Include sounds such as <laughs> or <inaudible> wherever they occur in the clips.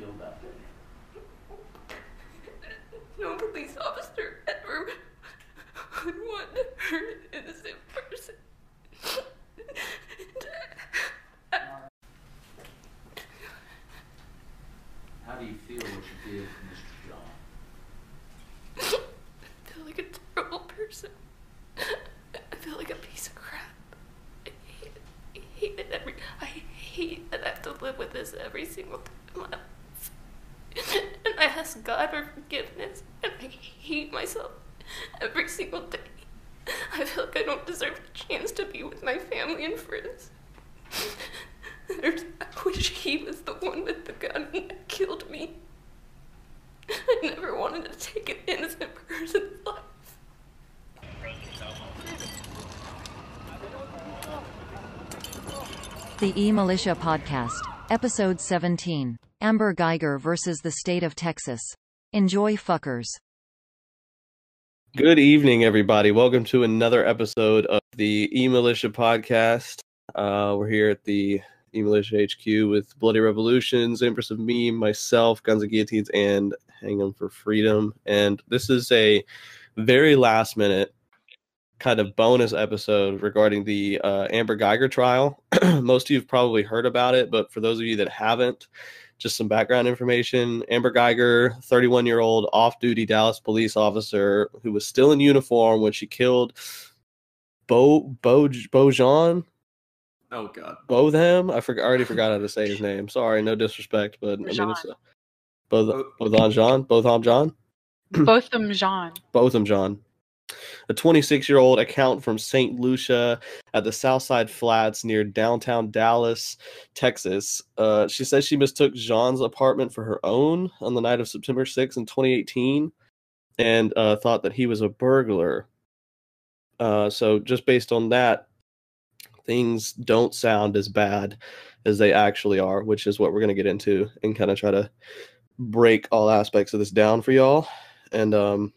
feel that day? No police officer ever would want to hurt an innocent person. How do you feel what you did to Mr. Jean? I feel like a terrible person. I feel like a piece of crap. I hate it. I hate it every. I hate that I have to live with this every single day of my life. And I ask God for forgiveness, and I hate myself every single day. I feel like I don't deserve the chance to be with my family and friends. There's, I wish he was the one with the gun that killed me. I never wanted to take an innocent person's life. The E Militia Podcast, Episode 17 Amber Guyger versus the State of Texas. Enjoy, fuckers. Good evening, everybody. Welcome to another episode of the E Militia podcast. Uh, we're here at the E Militia HQ with Bloody Revolutions, Empress of Meme, myself, Guns and Guillotines, and Hang 'em for Freedom. And this is a very last minute kind of bonus episode regarding the uh, Amber Guyger trial. <clears throat> Most of you have probably heard about it, but for those of you that haven't, just some background information. Amber Guyger, 31 year old off duty Dallas police officer who was still in uniform when she killed Bo Bo Bojan Oh God. Botham. I forgot. I already <laughs> forgot how to say his name. Sorry, no disrespect, but I mean it's Bojan. uh, Both Botham John, Botham John, Both of them Jean. Botham John. A 26 year old account from St. Lucia at the Southside Flats near downtown Dallas, Texas. Uh, she says she mistook Jean's apartment for her own on the night of September 6th in 2018 and uh, thought that he was a burglar. Uh, so, just based on that, things don't sound as bad as they actually are, which is what we're going to get into and kind of try to break all aspects of this down for y'all. And, um,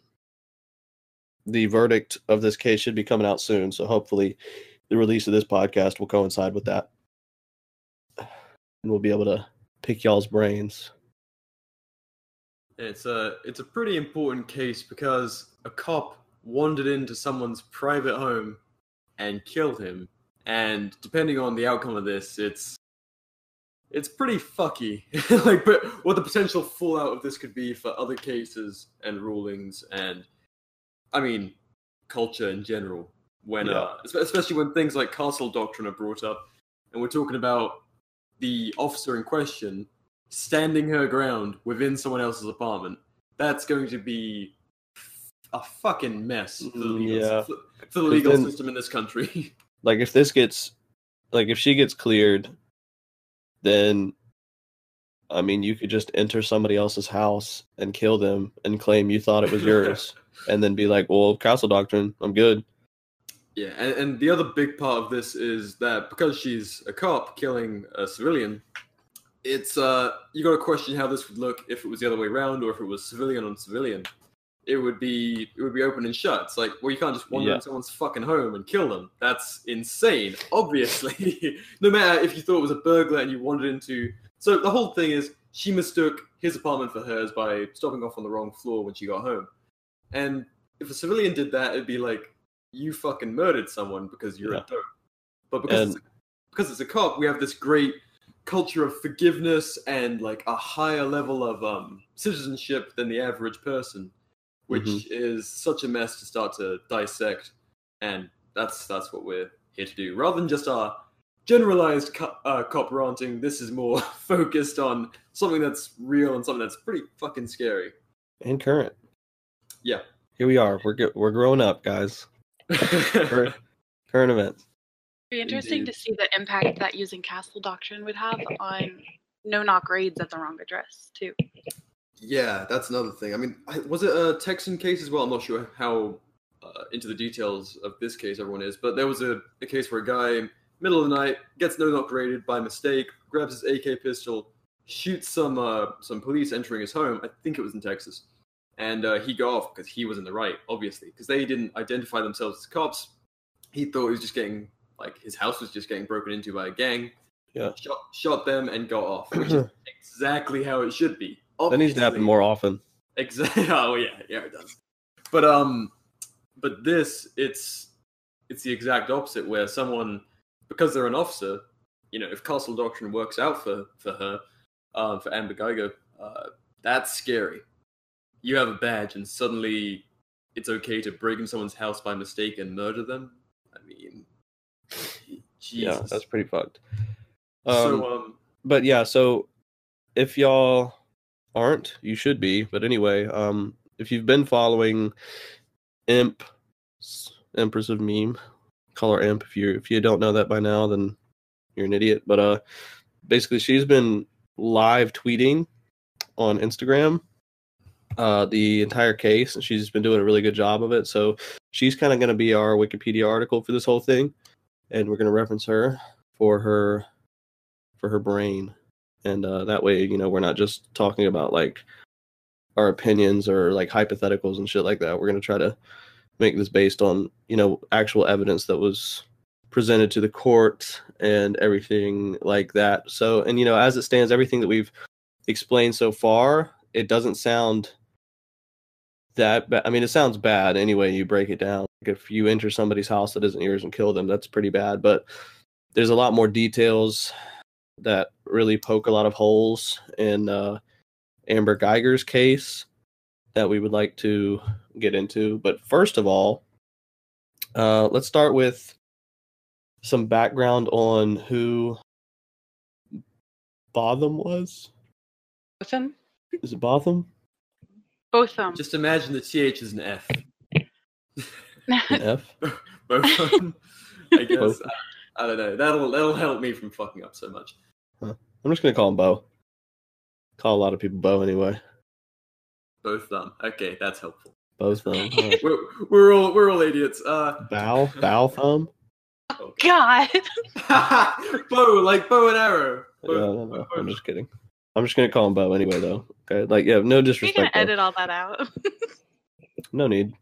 the verdict of this case should be coming out soon. So hopefully, the release of this podcast will coincide with that, and we'll be able to pick y'all's brains. It's a it's a pretty important case because a cop wandered into someone's private home and killed him. And depending on the outcome of this, it's it's pretty fucky. <laughs> like, but what the potential fallout of this could be for other cases and rulings, and I mean, culture in general. When uh, especially when things like castle doctrine are brought up, and we're talking about the officer in question standing her ground within someone else's apartment, that's going to be a fucking mess for the Mm, legal, yeah. for, for the legal then- system in this country. <laughs> Like if this gets, like if she gets cleared, then, I mean, you could just enter somebody else's house and kill them and claim you thought it was yours, <laughs> and then be like, "Well, castle doctrine, I'm good." yeah, and, and the other big part of this is that because she's a cop killing a civilian, it's uh you got to question how this would look if it was the other way around or if it was civilian on civilian. It would be it would be open and shut. It's like well you can't just wander Yeah. into someone's fucking home and kill them. That's insane. <laughs> Obviously, no matter if you thought it was a burglar and you wandered into. So the whole thing is she mistook his apartment for hers by stopping off on the wrong floor when she got home. And if a civilian did that, it'd be like you fucking murdered someone because you're Yeah. a dope. But because And- it's, because it's a cop, we have this great culture of forgiveness and like a higher level of um, citizenship than the average person, which Mhm. is such a mess to start to dissect. And that's that's what we're here to do, rather than just our generalized co- uh, cop ranting. This is more <laughs> focused on something that's real and something that's pretty fucking scary. And current. Yeah. Here we are. We're go- we're growing up, guys. Current, <laughs> current events. It'd be interesting Indeed. to see the impact that using castle doctrine would have on no knock raids at the wrong address too. Yeah, that's another thing. I mean, was it a Texan case as well? I'm not sure how uh, into the details of this case everyone is, but there was a, a case where a guy, middle of the night, gets no knock raided by mistake, grabs his AK pistol, shoots some uh, some police entering his home. I think it was in Texas, and uh, he got off because he was in the right, obviously, because they didn't identify themselves as cops. He thought he was just getting like his house was just getting broken into by a gang, Yeah. shot, shot them, and got off. Which is <clears throat> exactly how it should be. That needs to happen more often. Exactly. <laughs> Oh yeah, yeah, it does. But um, but this it's it's the exact opposite where someone because they're an officer, you know, if Castle Doctrine works out for for her, um, for Amber Guyger, uh, that's scary. You have a badge, and suddenly it's okay to break in someone's house by mistake and murder them. I mean, <sighs> Jesus. Yeah, that's pretty fucked. Um, so um, but yeah, so if y'all aren't, you should be. But anyway, um, if you've been following Imp, Empress of Meme, call her Imp. If you if you don't know that by now, then you're an idiot. But uh, basically, she's been live tweeting on Instagram uh the entire case and she's been doing a really good job of it. So she's kind of going to be our wikipedia article for this whole thing and we're going to reference her for her for her brain. And uh, that way you know we're not just talking about like our opinions or like hypotheticals and shit like that. We're going to try to make this based on you know actual evidence that was presented to the court and everything like that. So and you know as it stands everything that we've explained so far it doesn't sound that i mean it sounds bad anyway you break it down like if you enter somebody's house that isn't yours and kill them that's pretty bad but there's a lot more details that really poke a lot of holes in uh, Amber Guyger's case that we would like to get into. But first of all, uh, let's start with some background on who Botham was. Botham? Is it Botham? Botham. just imagine the th is an f. An F? <laughs> Both. of them. I guess. I, I don't know. That'll that'll help me from fucking up so much. I'm just gonna call him Bo. Call a lot of people Bo anyway. Both them. Okay, that's helpful. Both of them. We're, we're all we're all idiots. Uh, Bow, bow thumb. okay. God. <laughs> bow like bow and arrow. Yeah, no, no, I'm just kidding. I'm just gonna call him Bo anyway, though. Okay, like yeah, no You're disrespect. gonna though. edit all that out. <laughs> No need.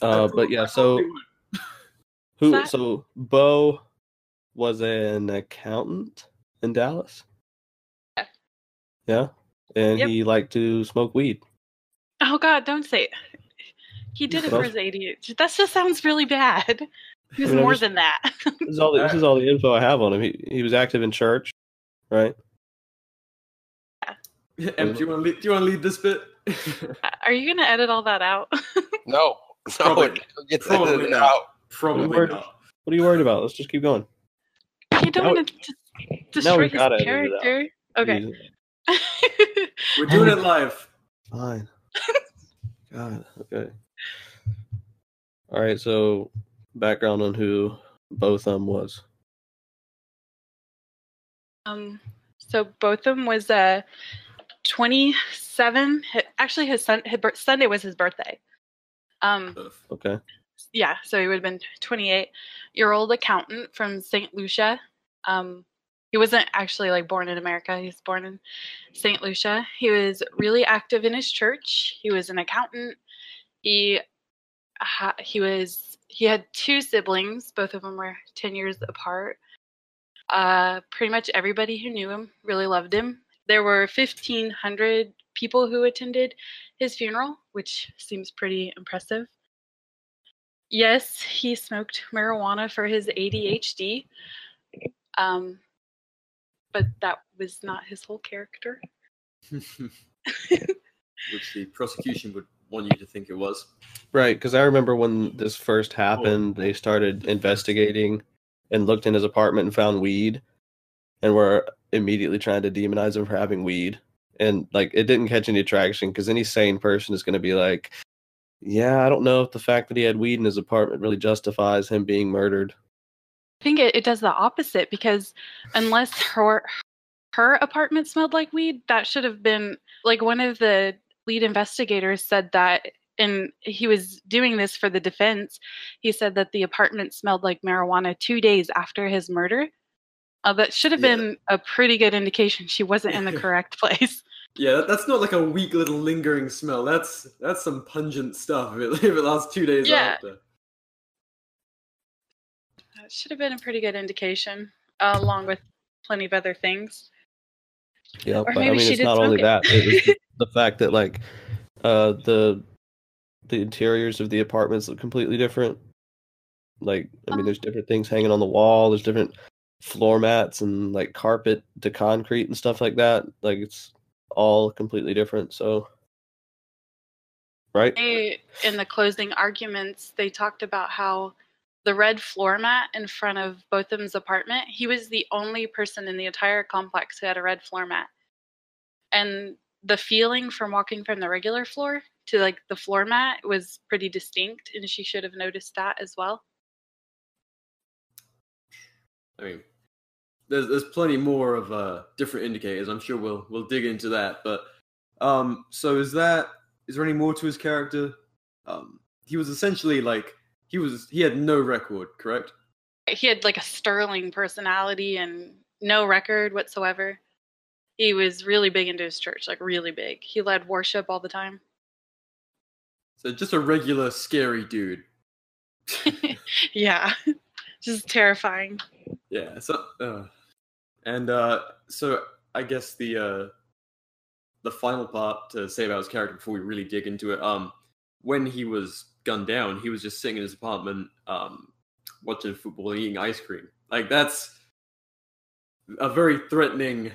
Uh, but yeah, so <laughs> who? that- So Bo was an accountant in Dallas. Yeah. Yeah, and Yep. he liked to smoke weed. oh God, don't say it. He did it for his ADHD. That just sounds really bad. He was <laughs> I mean, more just- than that. This is all. The, this is all the info I have on him. He he was active in church, right? <laughs> Em, do you want to lead, do you want to lead this bit? <laughs> Are you gonna edit all that out? <laughs> No, no, Probably- it probably edited not. out. Probably Word. not. What are you worried about? Let's just keep going. you don't want to now destroy we his gotta it character. Okay. We're doing it live. Fine. God. Okay. All right. So, background on who Botham was. Um, so Botham was uh, 27. Actually, his son, his Sunday was his birthday. Um, Okay. yeah, so he would have been 28 year old accountant from St. Lucia. Um, he wasn't actually like born in America. He was born in St. Lucia. He was really active in his church. He was an accountant. He he was he had two siblings. Both of them were 10 years apart. Uh, pretty much everybody who knew him really loved him. There were 1,500 people who attended his funeral, which seems pretty impressive. Yes, he smoked marijuana for his ADHD, um, but that was not his whole character. <laughs> <laughs> Which the prosecution would want you to think it was. Right. Because I remember when this first happened, they started investigating and looked in his apartment and found weed and were immediately trying to demonize him for having weed. And like, it didn't catch any traction because any sane person is going to be like, yeah, I don't know if the fact that he had weed in his apartment really justifies him being murdered. I think it, it does the opposite because unless her her apartment smelled like weed, that should have been like one of the lead investigators said that and he was doing this for the defense. He said that the apartment smelled like marijuana 2 days after his murder. Uh, that should have Yeah. been a pretty good indication she wasn't in the <laughs> correct place. Yeah, that's not like a weak little lingering smell. That's that's some pungent stuff. If it, <laughs> if it lasts two days Yeah. after. That should have been a pretty good indication, uh, along with plenty of other things. Yeah, Or but I maybe mean, she it's did not only smoke that; it. it was the, <laughs> the fact that like uh the the interiors of the apartments look completely different. Like, I mean, Oh. there's different things hanging on the wall. There's different floor mats and like carpet to concrete and stuff like that. Like, it's all completely different. So, right? They, in the closing arguments, they talked about how the red floor mat in front of Botham's apartment, he was the only person in the entire complex who had a red floor mat. And the feeling from walking from the regular floor to like the floor mat was pretty distinct, and she should have noticed that as well. I mean, there's there's plenty more of uh different indicators. I'm sure we'll we'll dig into that. But um, so is that is there any more to his character? Um, he was essentially like he was he had no record, correct? He had like a sterling personality and no record whatsoever. He was really big into his church, like really big. He led worship all the time. So just a regular scary dude. <laughs> yeah, just terrifying. Yeah. So, uh, and uh, so I guess the uh, the final part to say about his character before we really dig into it. Um, when he was gunned down, he was just sitting in his apartment, um, watching football and eating ice cream. Like that's a very threatening,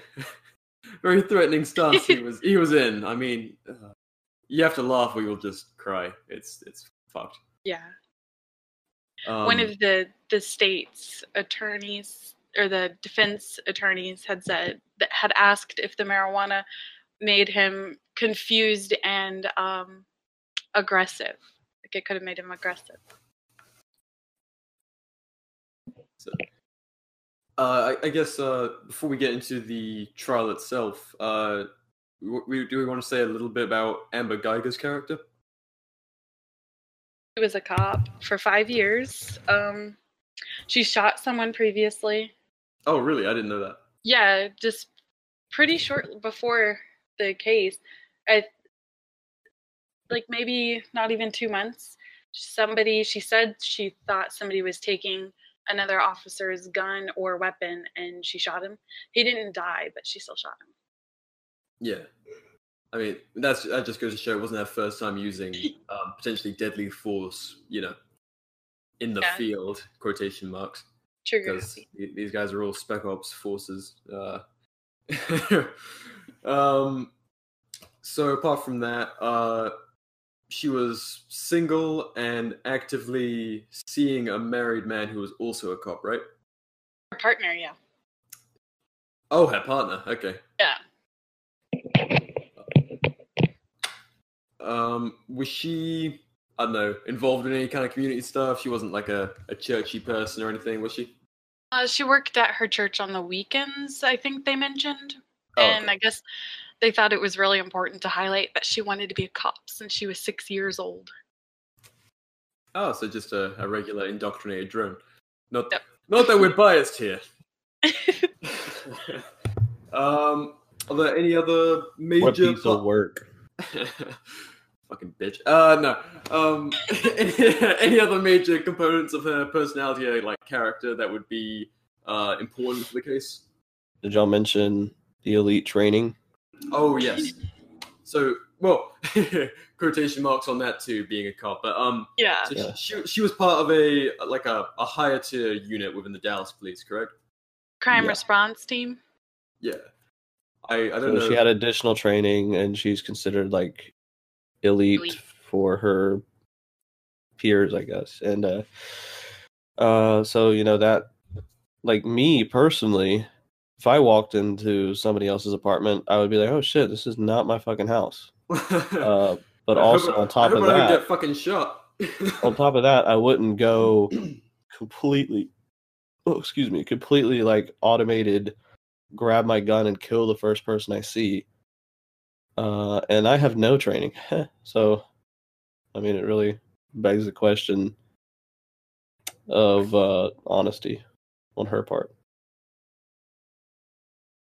<laughs> very threatening stance he was he was in. I mean, uh, you have to laugh or you'll just cry. It's it's fucked. <laughs> Yeah. Um, One of the the state's attorneys or the defense attorneys had said that had asked if the marijuana made him confused and um, aggressive. Like it could have made him aggressive. So, uh, I, I guess uh, before we get into the trial itself, uh, we, do we want to say a little bit about Amber Guyger's character? She was a cop for five years. Um, she shot someone previously. Oh, really? I didn't know that. Yeah, just pretty short before the case. I like maybe not even two months. Somebody she said she thought somebody was taking another officer's gun or weapon and she shot him. He didn't die, but she still shot him. Yeah. I mean, that's that just goes to show it wasn't her first time using <laughs> um, potentially deadly force, you know, in the Yeah. field, quotation marks. Because these guys are all spec ops forces. Uh, <laughs> um, so apart from that, uh, she was single and actively seeing a married man who was also a cop, right? Her partner, yeah. Oh, her partner. Okay. Yeah. Um, was she? I don't know, involved in any kind of community stuff. She wasn't like a, a churchy person or anything, was she? Uh, she worked at her church on the weekends, I think they mentioned. Oh, and okay. I guess they thought it was really important to highlight that she wanted to be a cop since she was six years old. Oh, so just a, a regular indoctrinated drone. Not Yep. not that we're biased here. <laughs> <laughs> um, are there any other major? What piece pl- of work? <laughs> Fucking bitch. Uh, no. Um, any, <laughs> any other major components of her personality, or, like character, that would be uh important for the case? Did y'all mention the elite training? Oh yes. So, well, <laughs> quotation marks on that too, being a cop. But um, Yeah. so Yeah. she, she she was part of a like a, a higher tier unit within the Dallas Police, correct? Crime Yeah. response team. Yeah. I I don't know. she had additional training, and she's considered like elite, Elite. for her peers, I guess. And uh, uh, so you know that, like me personally, if I walked into somebody else's apartment, I would be like, "Oh shit, this is not my fucking house." <laughs> Uh, but also on top of that, get fucking shot. <laughs> on top of that, I wouldn't go completely, oh, excuse me, completely like automated, grab my gun and kill the first person I see. Uh, and I have no training, <laughs> so I mean, it really begs the question of uh, honesty on her part.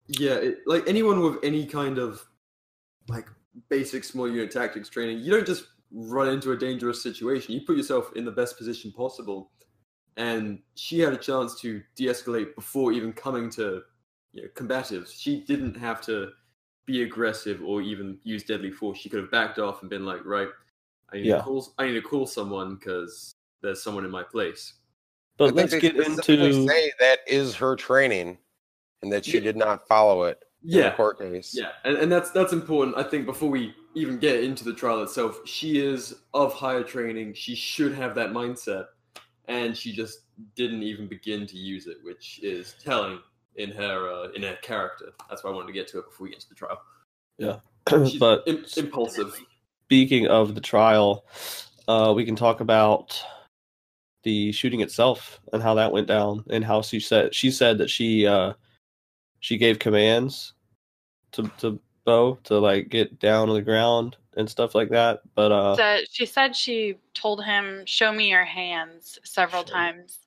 Yeah, it, like anyone with any kind of like basic small unit tactics training, you don't just run into a dangerous situation. You put yourself in the best position possible. And she had a chance to de-escalate before even coming to you know, combative. She didn't have to be aggressive or even use deadly force. She could have backed off and been like, right, I need Yeah. to call I need to call someone because there's someone in my place. But I let's get specifically into say that is her training, and that she Yeah. did not follow it in the Yeah. court case. Yeah, and, and that's that's important. I think before we even get into the trial itself, she is of higher training. She should have that mindset, and she just didn't even begin to use it, which is telling in her uh, in her character. That's why I wanted to get to it before we get to the trial. She's <clears throat> but im- impulsive. speaking of the trial, uh, we can talk about the shooting itself and how that went down and how she said she said that she uh, she gave commands to to Bo to like get down on the ground and stuff like that. But uh, So she said she told him, "Show me your hands" several Show me- times.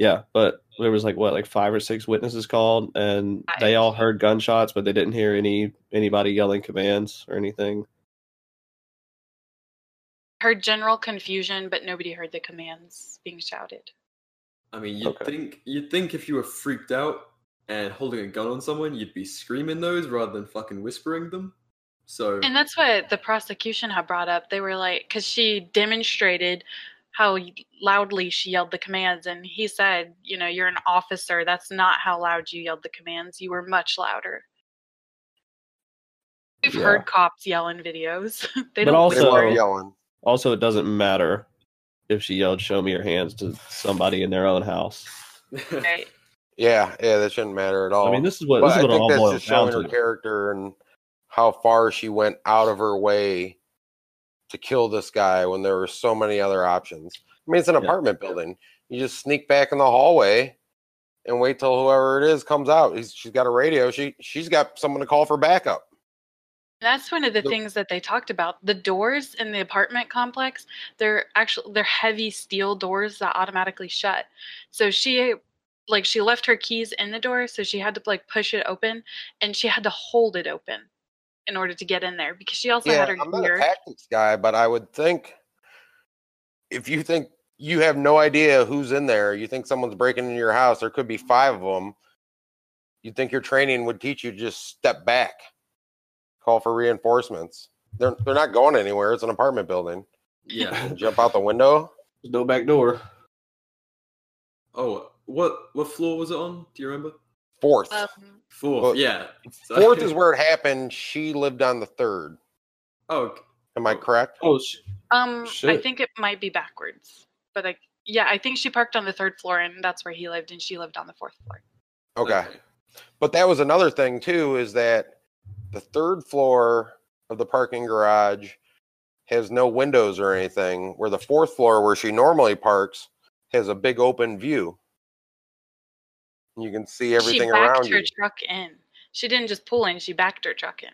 Yeah, but there was like what like five or six witnesses called and they all heard gunshots, but they didn't hear any anybody yelling commands or anything. Heard general confusion, but nobody heard the commands being shouted. I mean, you'd Okay. think you'd think if you were freaked out and holding a gun on someone, you'd be screaming those rather than fucking whispering them. So And that's what the prosecution had brought up. They were like, because she demonstrated how loudly she yelled the commands, and he said, you know, you're an officer. That's not how loud you yelled the commands. You were much louder. We've Yeah. heard cops yell in videos. <laughs> they But don't also- They were yelling. Also, it doesn't matter if she yelled "Show me your hands" to somebody in their own house. Right. <laughs> Yeah, yeah, that shouldn't matter at all. I mean, this is what But this is what it think all that's boils just showing down her to. character and how far she went out of her way to kill this guy when there were so many other options. I mean, it's an Yeah. apartment building. You just sneak back in the hallway and wait till whoever it is comes out. He's, she's got a radio. She she's got someone to call for backup. That's one of the The- things that they talked about. The doors in the apartment complex, they're actually they're heavy steel doors that automatically shut. So she like she left her keys in the door, so she had to like push it open and she had to hold it open in order to get in there because she also yeah, had her I'm not gear. a tactics guy, but I would think if you think you have no idea who's in there, you think someone's breaking into your house, there could be five of them. You'd think your training would teach you to just step back, call for reinforcements. They're they're not going anywhere. It's an apartment building. yeah. <laughs> Jump out the window. There's no back door. Oh, what what floor was it on? Do you remember? Fourth. Um, Fourth. Well, yeah. So- <laughs> Fourth is <laughs> where it happened. She lived on the third. Oh, okay. Am I correct? Oh, sh- um I think it might be backwards. But I yeah, I think she parked on the third floor and that's where he lived and she lived on the fourth floor. Okay. But that was another thing too, is that the third floor of the parking garage has no windows or anything, where the fourth floor where she normally parks has a big open view. You can see everything around. she backed around her you. truck in. She didn't just pull in, she backed her truck in.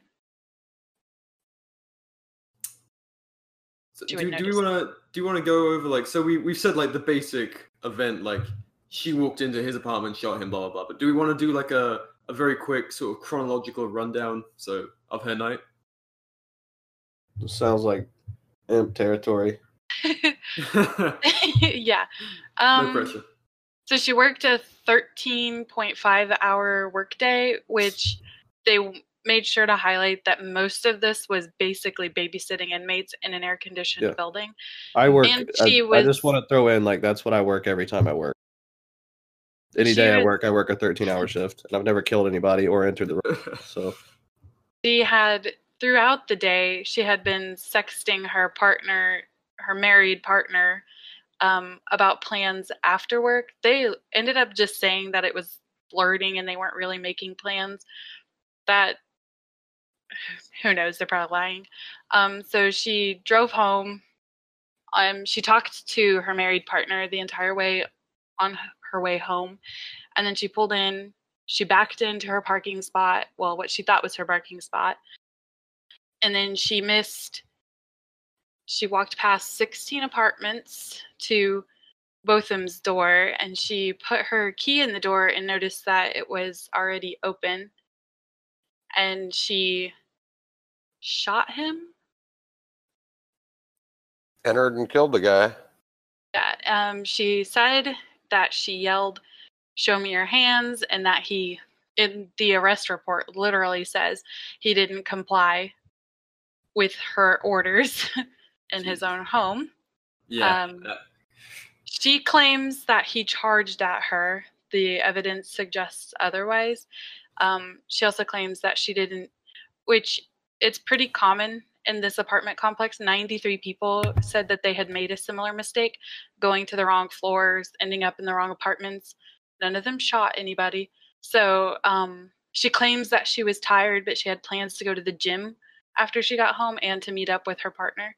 So do, do we want to do you want to go over like so we we've said like the basic event like she walked into his apartment shot him blah blah blah but do we want to do like a a very quick sort of chronological rundown so of her night sounds like imp territory. <laughs> yeah. <laughs> Um, pressure So she worked a 13.5 hour workday, which they made sure to highlight that most of this was basically babysitting inmates in an air conditioned Yeah. building. I work. And I, she I just want to throw in like that's what I work every time I work. Any She day I work, I work a 13 hour shift, and I've never killed anybody or entered the room. <laughs> So She had, throughout the day, she had been sexting her partner, her married partner, um, about plans after work. They ended up just saying that it was flirting and they weren't really making plans. That, <sighs> who knows, they're probably lying. Um, so she drove home. Um, she talked to her married partner the entire way on her way home. And then she pulled in, she backed into her parking spot, well, what she thought was her parking spot. And then she missed, she walked past 16 apartments to Botham's door and she put her key in the door and noticed that it was already open. And she shot him. Entered and killed the guy. That um, she said that she yelled, "Show me your hands," and that he in the arrest report literally says he didn't comply with her orders <laughs> in his own home. Yeah. Um, She claims that he charged at her. The evidence suggests otherwise. Um, she also claims that she didn't, which it's pretty common in this apartment complex. 93 people said that they had made a similar mistake, going to the wrong floors, ending up in the wrong apartments. None of them shot anybody. So um, she claims that she was tired, but she had plans to go to the gym after she got home and to meet up with her partner.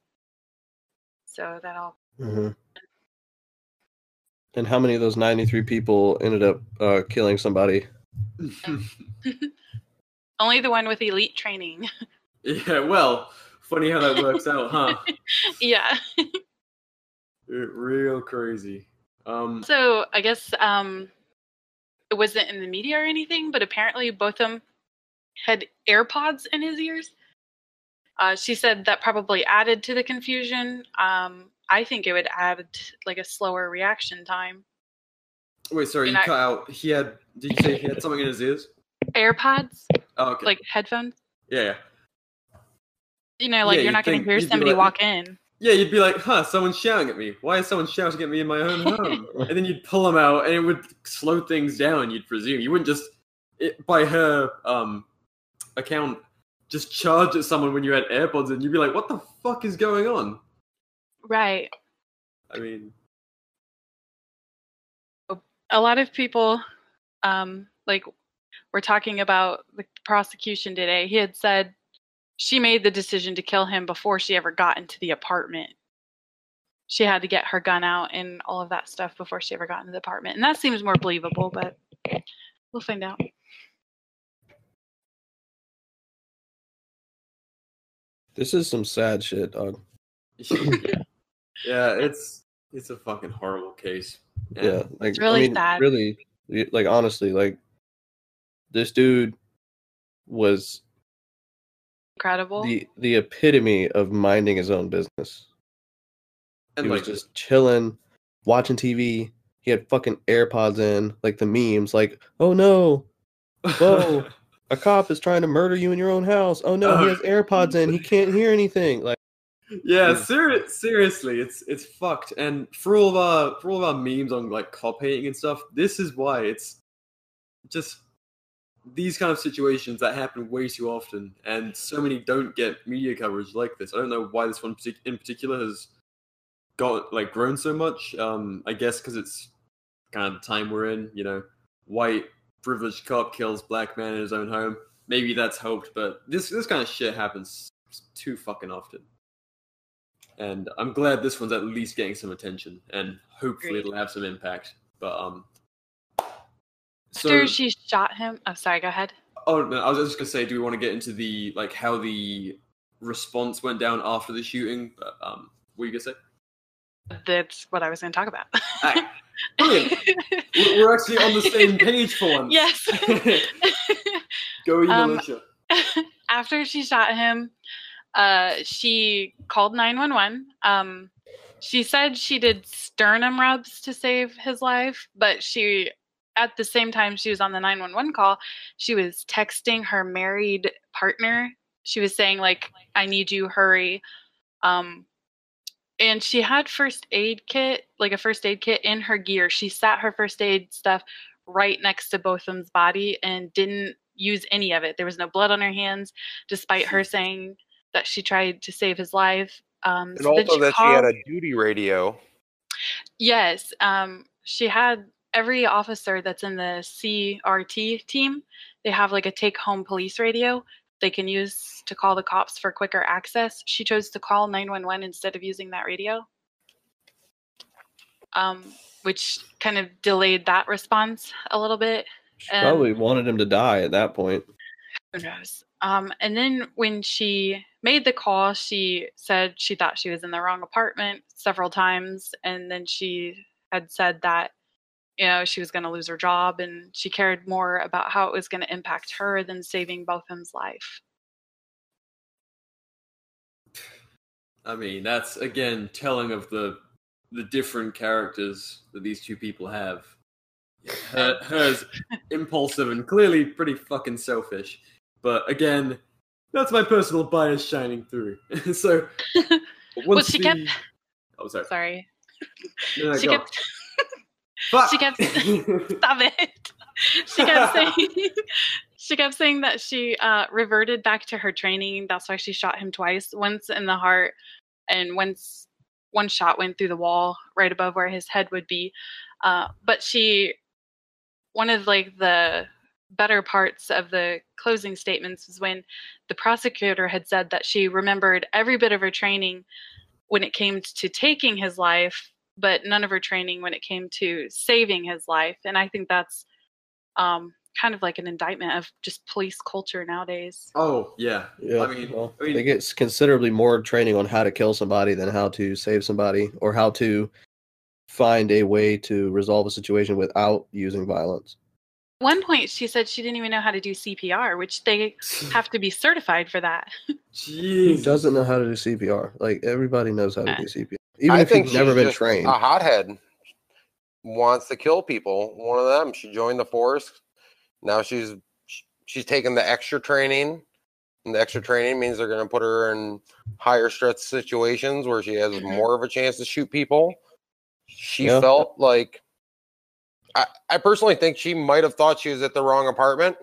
So that all hmm And how many of those 93 people ended up uh, killing somebody? <laughs> Only the one with elite training. <laughs> yeah, well, funny how that works out, huh? <laughs> yeah. Real crazy. Um, So I guess um, it wasn't in the media or anything, but apparently both of them had AirPods in his ears. Uh, she said that probably added to the confusion. Um, I think it would add like a slower reaction time. wait, sorry, and you I- cut out. He had. Did you say he had something in his ears? AirPods, Oh, okay. like headphones. yeah, yeah. You know, like Yeah, you're not going to hear somebody like- walk in. Yeah, you'd be like, huh, someone's shouting at me. Why is someone shouting at me in my own home? <laughs> and then you'd pull them out, and it would slow things down, you'd presume. You wouldn't just, it, by her um, account, just charge at someone when you had AirPods and You'd be like, what the fuck is going on? Right. I mean, a lot of people um like were talking about the prosecution today he had said she made the decision to kill him before she ever got into the apartment she had to get her gun out and all of that stuff before she ever got into the apartment and that seems more believable but we'll find out This is some sad shit, dog. yeah. <laughs> yeah, it's it's a fucking horrible case. And Yeah, like It's really I mean, sad. really, like honestly, like this dude was incredible the the epitome of minding his own business. And he like, was just chilling, watching TV. He had fucking AirPods in, like the memes, like, "Oh no, <laughs> whoa, a cop is trying to murder you in your own house. Oh no, he Oh. has AirPods in, he can't hear anything." Like, Yeah, seri- seriously, it's it's fucked. And for all of our for all of our memes on like cop hating and stuff, this is why it's just these kind of situations that happen way too often, and so many don't get media coverage like this. I don't know why this one in particular has got like grown so much. Um, I guess because it's kind of the time we're in. You know, white privileged cop kills black man in his own home. Maybe that's hoped, but this this kind of shit happens too fucking often and I'm glad this one's at least getting some attention, and hopefully Agreed. it'll have some impact. But um, after so she shot him oh sorry go ahead oh no, I was just gonna say, do we want to get into the like how the response went down after the shooting? But um, what were you gonna say? that's what i was going to talk about Ah, <laughs> brilliant. We're actually on the same <laughs> page for once. yes <laughs> Go eat Um, militia. <laughs> after she shot him, uh, she called 911. Um, she said she did sternum rubs to save his life, but she, at the same time she was on the 911 call, she was texting her married partner. She was saying, like, I need you, hurry. Um, and she had first aid kit, like a first aid kit in her gear. She sat her first aid stuff right next to Botham's body and didn't use any of it. There was no blood on her hands, despite her <laughs> saying that she tried to save his life. Um, And so also that she had a duty radio. Yes, um, she had every officer that's in the CRT team. They have like a take-home police radio they can use to call the cops for quicker access. She chose to call 911 instead of using that radio, um, which kind of delayed that response a little bit. she Um, probably wanted him to die at that point. Who knows? Um, and then when she made the call, she said she thought she was in the wrong apartment several times. And then she had said that, you know, she was going to lose her job and she cared more about how it was going to impact her than saving Botham's life. I mean, that's again telling of the the different characters that these two people have. Her, <laughs> hers impulsive and clearly pretty fucking selfish. But again, that's my personal bias shining through. <laughs> so <laughs> Well, she the... kept. Oh, sorry. Sorry. No, no, she kept. Fuck! she kept- <laughs> Stop it. She kept <laughs> saying. She kept saying that she uh, reverted back to her training. That's why she shot him twice. Once in the heart, and once one shot went through the wall right above where his head would be. Uh, but she, one of like the better parts of the closing statements was when the prosecutor had said that she remembered every bit of her training when it came to taking his life, but none of her training when it came to saving his life. And I think that's um, kind of like an indictment of just police culture nowadays. oh, yeah. Yeah, I mean, well, I mean- they get considerably more training on how to kill somebody than how to save somebody or how to find a way to resolve a situation without using violence. one point, she said she didn't even know how to do CPR, which they <laughs> have to be certified for that. Who Jeez. doesn't know how to do CPR? Like everybody knows how to Uh, do CPR, even I if think you've never been trained. A hothead wants to kill people. One of them. She joined the force. Now she's she's taking the extra training. And the extra training means they're going to put her in higher stress situations where she has Mhm. more of a chance to shoot people. She Yeah. felt like I, I personally think she might have thought she was at the wrong apartment,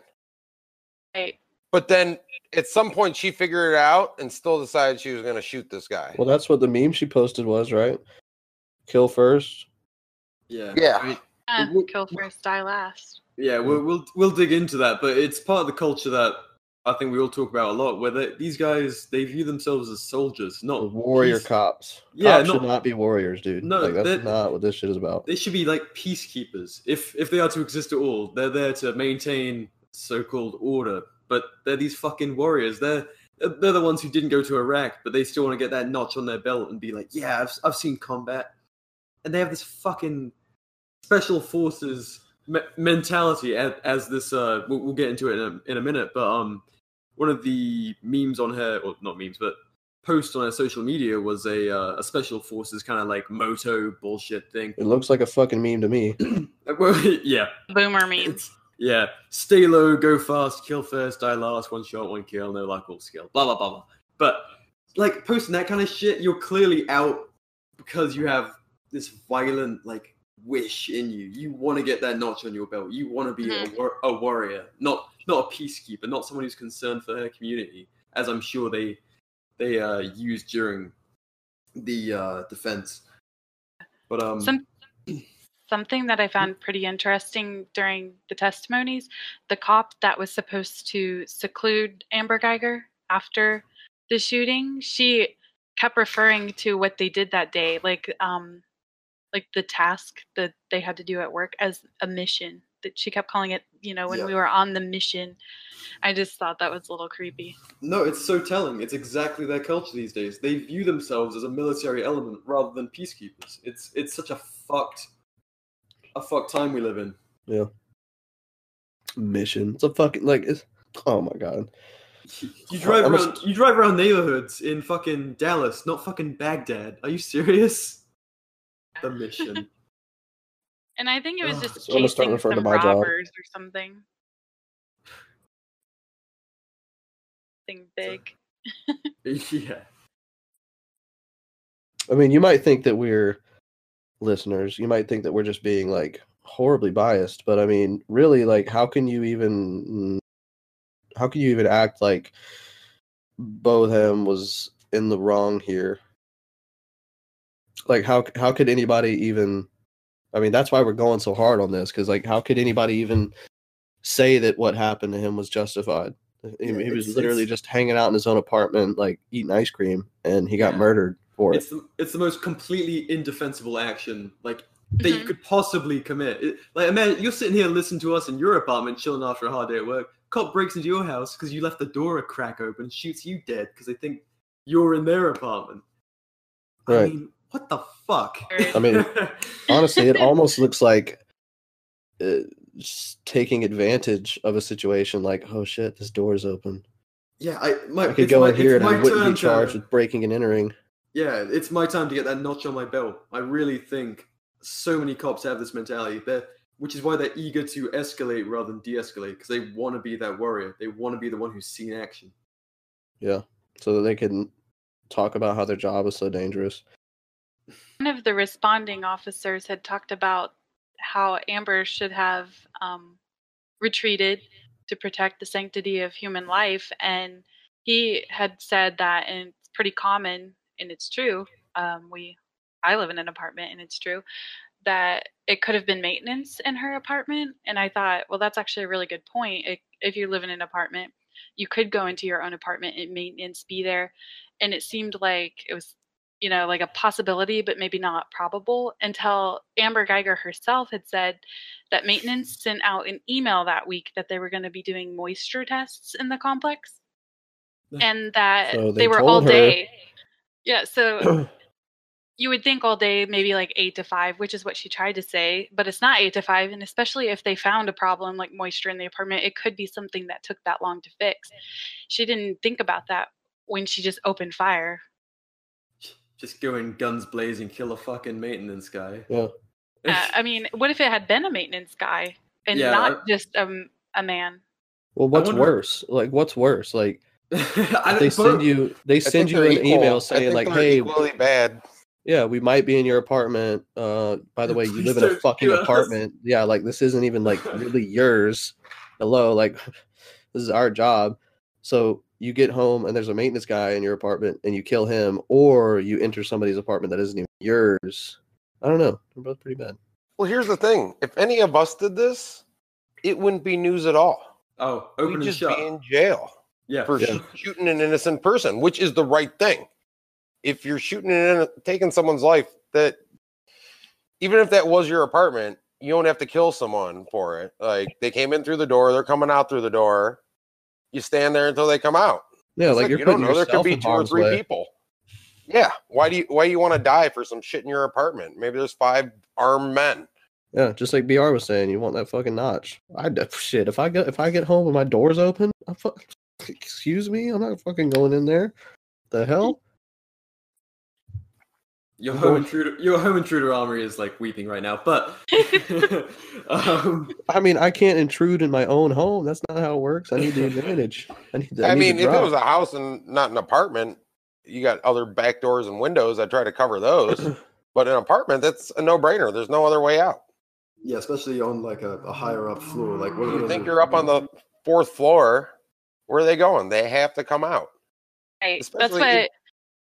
Right. but then at some point she figured it out and still decided she was going to shoot this guy. Well, that's what the meme she posted was, right? Kill first. Yeah. Yeah. I mean, Uh, w- kill first, die last. Yeah, we'll, we'll we'll dig into that, but it's part of the culture that I think we all talk about a lot. Where they, these guys they view themselves as soldiers, not warrior peace- cops. Yeah, cops not- should not be warriors, dude. No, like that's not what this shit is about. They should be like peacekeepers. If if they are to exist at all, they're there to maintain so-called order. But they're these fucking warriors. They're they're the ones who didn't go to Iraq, but they still want to get that notch on their belt and be like, yeah, I've I've seen combat, and they have this fucking special forces me- mentality as, as this. Uh, we'll, we'll get into it in a, in a minute, but um, one of the memes on her, or not memes, but post on her social media was a uh, a special forces kind of like moto bullshit thing. It looks like a fucking meme to me. <clears throat> Well, <laughs> yeah, Boomer meme. Yeah. Stay low, go fast, kill first, die last. One shot, one kill, no luck, all skill. Blah blah blah blah. But like posting that kind of shit, you're clearly out because you have this violent like wish in you. You want to get that notch on your belt. You want to be a, war- a warrior, not not a peacekeeper, not someone who's concerned for her community, as I'm sure they they uh, used during the uh, defense. But um, Some, something that I found pretty interesting during the testimonies the cop that was supposed to seclude Amber Guyger after the shooting, she kept referring to what they did that day, like um, like the task that they had to do at work as a mission. That she kept calling it, you know, when Yeah. we were on the mission. I just thought that was a little creepy. No, it's so telling. It's exactly their culture these days. They view themselves as a military element rather than peacekeepers. It's it's such a fucked a fuck time we live in. Yeah. Mission. It's a fucking like. It's, oh my god. You drive I'm a around you drive around neighborhoods in fucking Dallas, not fucking Baghdad. Are you serious? The mission. <laughs> And I think it was just So I'm gonna start chasing referring to some my job. robbers or something. Thing big. <laughs> <laughs> yeah. I mean, you might think that we're listeners. You might think that we're just being like horribly biased, but I mean, really, like, how can you even, how can you even act like Botham was in the wrong here? Like, how how could anybody even? I mean, that's why we're going so hard on this because, like, how could anybody even say that what happened to him was justified? He, Yeah, he was literally just hanging out in his own apartment, like eating ice cream, and he got Yeah. murdered for it. It's the, it's the most completely indefensible action like that you Mhm. could possibly commit. It, like man, you're sitting here listening to us in your apartment, chilling after a hard day at work. Cop breaks into your house because you left the door a crack open, shoots you dead because they think you're in their apartment. I Right. mean, what the fuck? I mean, <laughs> Honestly, it almost looks like uh, taking advantage of a situation. Like, oh shit, this door is open. yeah, I my I could go my, in here and I wouldn't be charged to- with breaking and entering. Yeah, it's my time to get that notch on my belt. I really think so many cops have this mentality. They're which is why they're eager to escalate rather than de-escalate because they want to be that warrior. They want to be the one who's seen action. Yeah, so that they can talk about how their job is so dangerous. One of the responding officers had talked about how Amber should have um, retreated to protect the sanctity of human life, and he had said that, and it's pretty common, and it's true. Um, we, I live in an apartment, and it's true that it could have been maintenance in her apartment. And I thought, well, that's actually a really good point. It, if you live in an apartment, you could go into your own apartment and maintenance be there. And it seemed like it was, you know, like a possibility, but maybe not probable until Amber Guyger herself had said that maintenance sent out an email that week that they were going to be doing moisture tests in the complex and that So they, they were all her- day. Yeah, so <clears throat> you would think all day, maybe like eight to five, which is what she tried to say, but it's not eight to five. And especially if they found a problem like moisture in the apartment, it could be something that took that long to fix. She didn't think about that when she just opened fire. Just go in guns blazing, kill a fucking maintenance guy. Yeah. Uh, I mean, what if it had been a maintenance guy and Yeah, not I- just um, a man? Well, what's wonder- worse? Like, what's worse? Like, I they send you, they send you an equal. email saying like, "Hey, equally bad. yeah, we might be in your apartment. Uh, by the <laughs> way, you live in a fucking us." apartment. Yeah, like this isn't even like <laughs> really yours. Hello, like <laughs> this is our job. So you get home and there's a maintenance guy in your apartment and you kill him, or you enter somebody's apartment that isn't even yours. I don't know. They're both pretty bad. Well, here's the thing: if any of us did this, it wouldn't be news at all. Oh, open We'd just shut. be in jail yeah. for Yeah. shooting an innocent person, which is the right thing. If you're shooting and taking someone's life, that even if that was your apartment, you don't have to kill someone for it. Like they came in through the door, they're coming out through the door. You stand there until they come out. Yeah, It's like, you're you don't know. There could be two or three way. people. Yeah. Why do you why you want to die for some shit in your apartment? Maybe there's five armed men. Yeah, just like Br was saying, you want that fucking notch. I d- <laughs> shit. If I get if I get home and my door's open, I fuck. Excuse me, I'm not fucking going in there. The hell? Your home intruder, your home intruder armory is like weeping right now. But <laughs> um, I mean, I can't intrude in my own home. That's not how it works. I need the advantage. I need. The, I, need mean, the if it was a house and not an apartment, you got other back doors and windows. I try to cover those. <clears throat> but an apartment, that's a no brainer. There's no other way out. yeah, especially on like a, a higher up floor. Like, what You think you're up on the fourth floor? Where are they going? They have to come out. Right. That's Especially what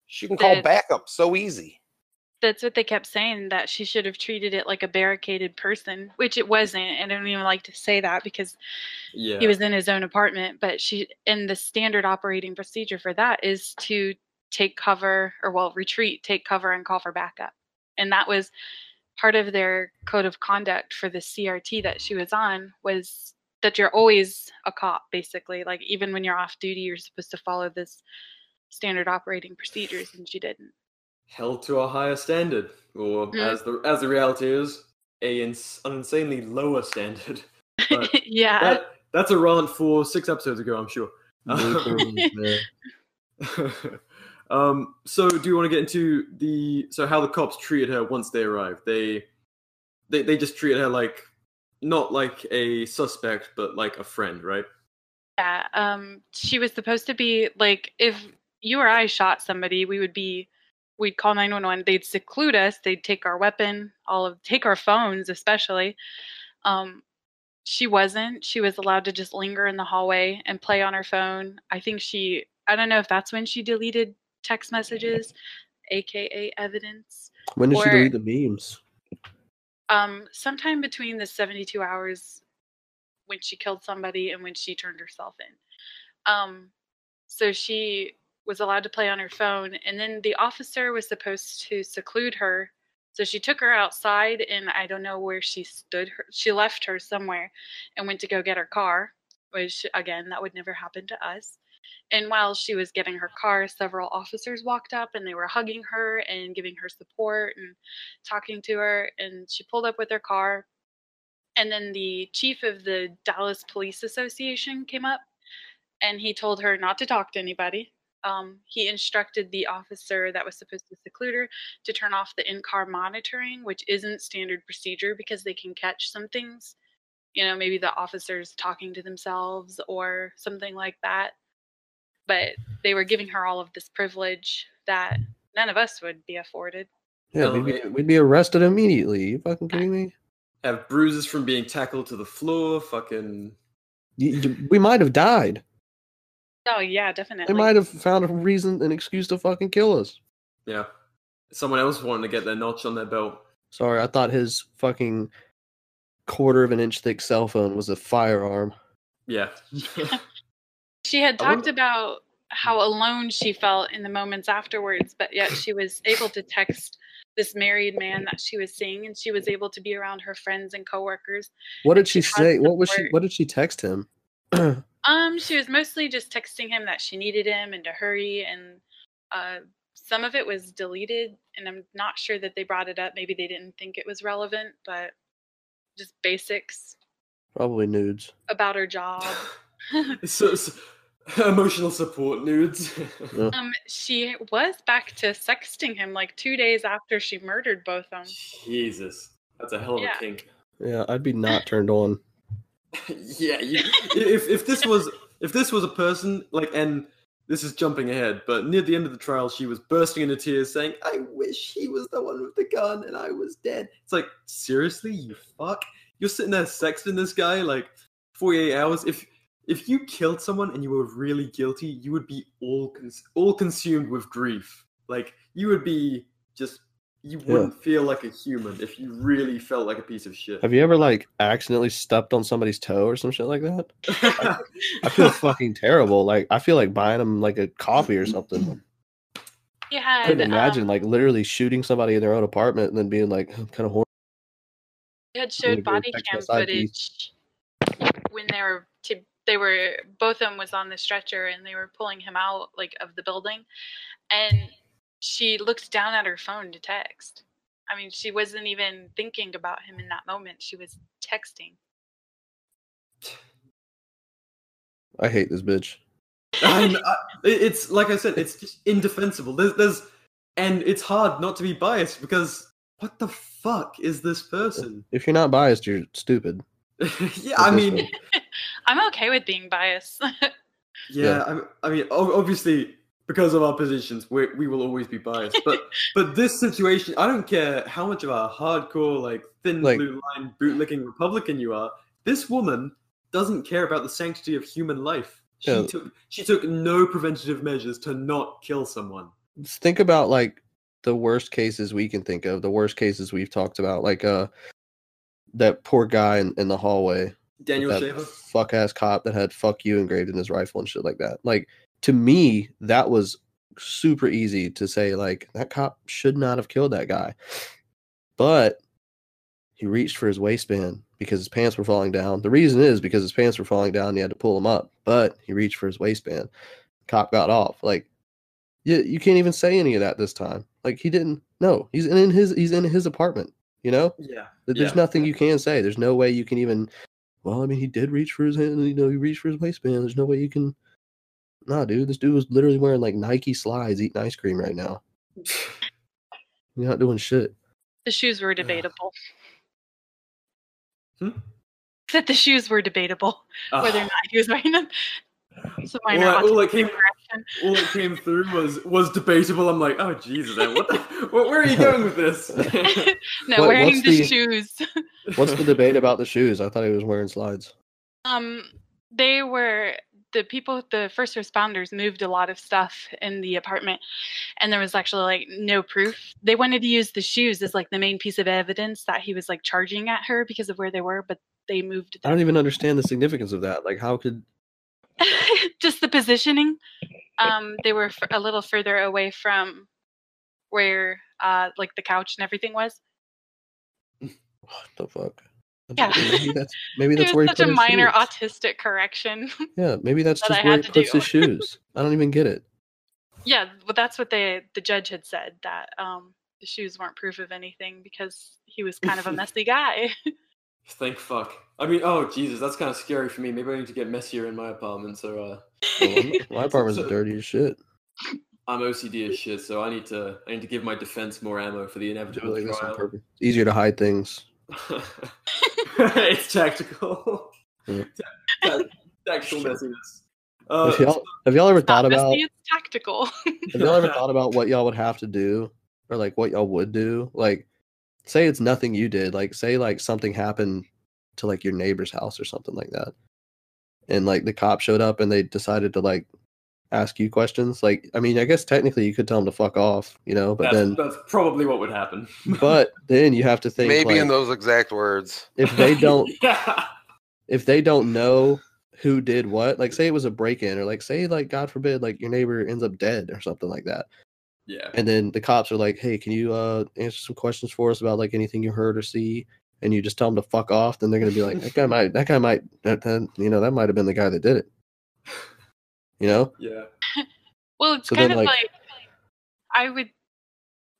She can call The- backup so easy. that's what they kept saying that she should have treated it like a barricaded person, which it wasn't. And I don't even like to say that because Yeah. he was in his own apartment. But she, and the standard operating procedure for that is to take cover or well retreat, take cover, and call for backup. And that was part of their code of conduct for the CRT that she was on was that you're always a cop, basically. Like even when you're off duty, you're supposed to follow this standard operating procedures, and she didn't. held to a higher standard, or Mm. as the as the reality is, a ins- an insanely lower standard. <laughs> But yeah. that, that's a rant for six episodes ago, I'm sure. <laughs> <laughs> Um, so do you want to get into the so how the cops treated her once they arrived? They they they just treated her like not like a suspect, but like a friend, right? Yeah, um, she was supposed to be like if you or I shot somebody, we would be we'd call 911. They'd seclude us. They'd take our weapon, all of take our phones, especially. Um, she wasn't. She was allowed to just linger in the hallway and play on her phone. I think she. I don't know if that's when she deleted text messages, aka evidence. When did she delete the memes? Um, sometime between the 72 hours when she killed somebody and when she turned herself in. Um, so she was allowed to play on her phone, and then the officer was supposed to seclude her. So she took her outside, and I don't know where she stood. Her, she left her somewhere and went to go get her car, which, again, that would never happen to us. And while she was getting her car, several officers walked up and they were hugging her and giving her support and talking to her. And she pulled up with her car. And then the chief of the Dallas Police Association came up and he told her not to talk to anybody. um, he instructed the officer that was supposed to seclude her to turn off the in-car monitoring, which isn't standard procedure because they can catch some things. You know, maybe the officers talking to themselves or something like that. But they were giving her all of this privilege that none of us would be afforded. Yeah, we'd be, we'd be arrested immediately. You fucking kidding me? Have bruises from being tackled to the floor. Fucking. You- you- we might have died. Oh yeah, definitely. They might have found a reason, an excuse to fucking kill us. Yeah. Someone else wanting to get their notch on their belt. Sorry, I thought his fucking quarter of an inch thick cell phone was a firearm. Yeah. <laughs> She had talked about how alone she felt in the moments afterwards, but yet she was able to text this married man that she was seeing, and she was able to be around her friends and coworkers. What did she she say? What was she? What did she text him? <clears throat> Um, she was mostly just texting him that she needed him and to hurry, and uh, some of it was deleted, and I'm not sure that they brought it up. Maybe they didn't think it was relevant, but just basics Probably nudes. about her job. <laughs> so, so- <laughs> emotional support nudes. um, she was back to sexting him like two days after she murdered both of them. Jesus. That's a hell of Yeah. a kink. Yeah, I'd be not turned on. <laughs> yeah, you, if if this was if this was a person like and this is jumping ahead, but near the end of the trial, she was bursting into tears, saying, "I wish he was the one with the gun and I was dead." It's like seriously, you fuck. You're sitting there sexting this guy like 48 hours. If if you killed someone and you were really guilty, you would be all cons- all consumed with grief. Like you would be just you wouldn't feel like a human if you really felt like a piece of shit. Have you ever like accidentally stepped on somebody's toe or some shit like that? I feel <laughs> fucking terrible. Like I feel like buying them like a coffee or something. He I couldn't imagine um, like literally shooting somebody in their own apartment and then being like, <laughs> I'm kind of horrible. They had showed body cam my side piece. footage when they were to, they were both of them was on the stretcher and they were pulling him out like of the building and she looked down at her phone to text. I mean, she wasn't even thinking about him in that moment. She was texting. I hate this bitch. and I, it's like I said, it's just indefensible. There's, there's, and it's hard not to be biased because what the fuck is this person? If you're not biased, you're stupid. <laughs> yeah, I mean, way. <laughs> I'm okay with being biased. <laughs> yeah, I, I mean, obviously because of our positions, we we will always be biased. But <laughs> but this situation, I don't care how much of a hardcore, like thin Like- blue line bootlicking Republican you are. This woman doesn't care about the sanctity of human life. She Yeah. took she took no preventative measures to not kill someone. Think about like the worst cases we can think of, the worst cases we've talked about, like uh that poor guy in, in the hallway. Daniel Shaver. fuck ass cop that had fuck you engraved in his rifle and shit like that. Like to me, that was super easy to say like that cop should not have killed that guy. But he reached for his waistband because his pants were falling down. The reason is because his pants were falling down and he had to pull them up. But he reached for his waistband. Cop got off. Like you, you can't even say any of that this time. Like he didn't no, he's in his he's in his apartment, you know? Yeah. There's yeah. nothing you can say. There's no way you can even. Well, I mean, he did reach for his hand. You know, he reached for his waistband. There's no way you can. Nah, dude, this dude was literally wearing like Nike slides, eating ice cream right now. You're not doing shit. the shoes were debatable. Hmm? That <laughs> the shoes were debatable whether or not he was wearing them. So all, minor that, all, that autistic came, correction. All that came through was was debatable. I'm like, oh Jesus, what the, where, where are you going with this? <laughs> <laughs> no, What- wearing the, the- shoes. <laughs> What's the debate about the shoes? I thought he was wearing slides. Um, they were the people, the first responders moved a lot of stuff in the apartment, and there was actually like no proof. They wanted to use the shoes as like the main piece of evidence that he was like charging at her because of where they were, but they moved I don't even understand the significance of that. Like, how could <laughs> Just the positioning. Um, they were a little further away from where uh like the couch and everything was. what the fuck? Yeah. Maybe that's maybe <laughs> that's where he such a minor shoes. autistic correction. <laughs> Yeah, maybe that's that just I where he puts do. his shoes. I don't even get it. Yeah, well, that's what they the judge had said that um, the shoes weren't proof of anything because he was kind of a messy guy. Thank fuck. I mean, oh Jesus, that's kind of scary for me. Maybe I need to get messier in my apartment. So, uh, Well, my <laughs> apartment's So- dirty as shit. I'm OCD as shit, so I need to I need to give my defense more ammo for the inevitable Like, trial. purpose. Easier to hide things. <laughs> it's tactical. Yeah. <laughs> Ta- tactical messiness. Uh, have, y'all, have y'all ever thought about Obviously, it's tactical. have y'all ever thought about what y'all would have to do or like what y'all would do? Like say it's nothing you did. Like say like something happened to like your neighbor's house or something like that. And like the cop showed up and they decided to like ask you questions. Like I mean, I guess technically you could tell them to fuck off, you know, but that's, then that's probably what would happen. <laughs> but then you have to think Maybe like, in those exact words. if they <laughs> don't yeah. if they don't know who did what, like say it was a break in or like say like God forbid like your neighbor ends up dead or something like that. Yeah. And then the cops are like, "Hey, can you uh answer some questions for us about like anything you heard or see?" And you just tell them to fuck off. Then they're gonna be like, "That guy might, that guy might, that, that you know, that might have been the guy that did it." You know? Yeah. <laughs> Well, it's So kind then, of like- like, I would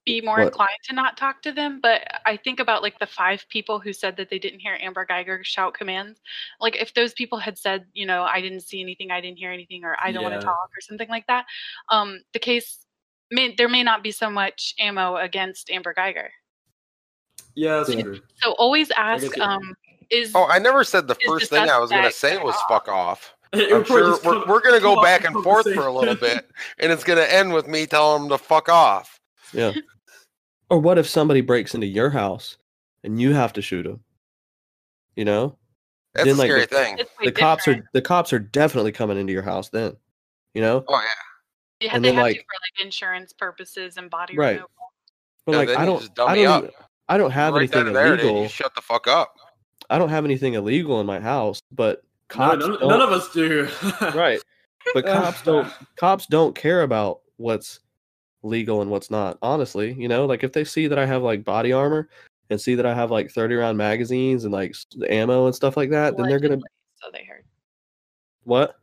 be more What? inclined to not talk to them, but I think about like the five people who said that they didn't hear Amber Guyger shout commands. Like if those people had said, you know, I didn't see anything, I didn't hear anything, or I don't want to talk, or something like that, um, the case may there may not be so much ammo against Amber Guyger. Yeah, that's Yeah. true. So always ask, um, is Oh, I never said the first thing I was going to say was off? fuck off. <laughs> I'm sure we're, we're going to go back and forth for a little bit, <laughs> and it's going to end with me telling them to fuck off. Yeah. or what if somebody breaks into your house and you have to shoot them? You know, That's Then, a like, scary the- thing. the cops different. are the cops are definitely coming into your house then. You know, Oh yeah. Yeah, and they have like- to for like insurance purposes and body Right. removal. but No, like I don't, I don't, up. I don't have right anything there, illegal. you shut the fuck up. I don't have anything illegal in my house, but No, cops none, none of us do. right but <laughs> cops don't cops don't care about what's legal and what's not honestly you know like if they see that i have like body armor and see that i have like 30 round magazines and like ammo and stuff like that then they're gonna So they heard. what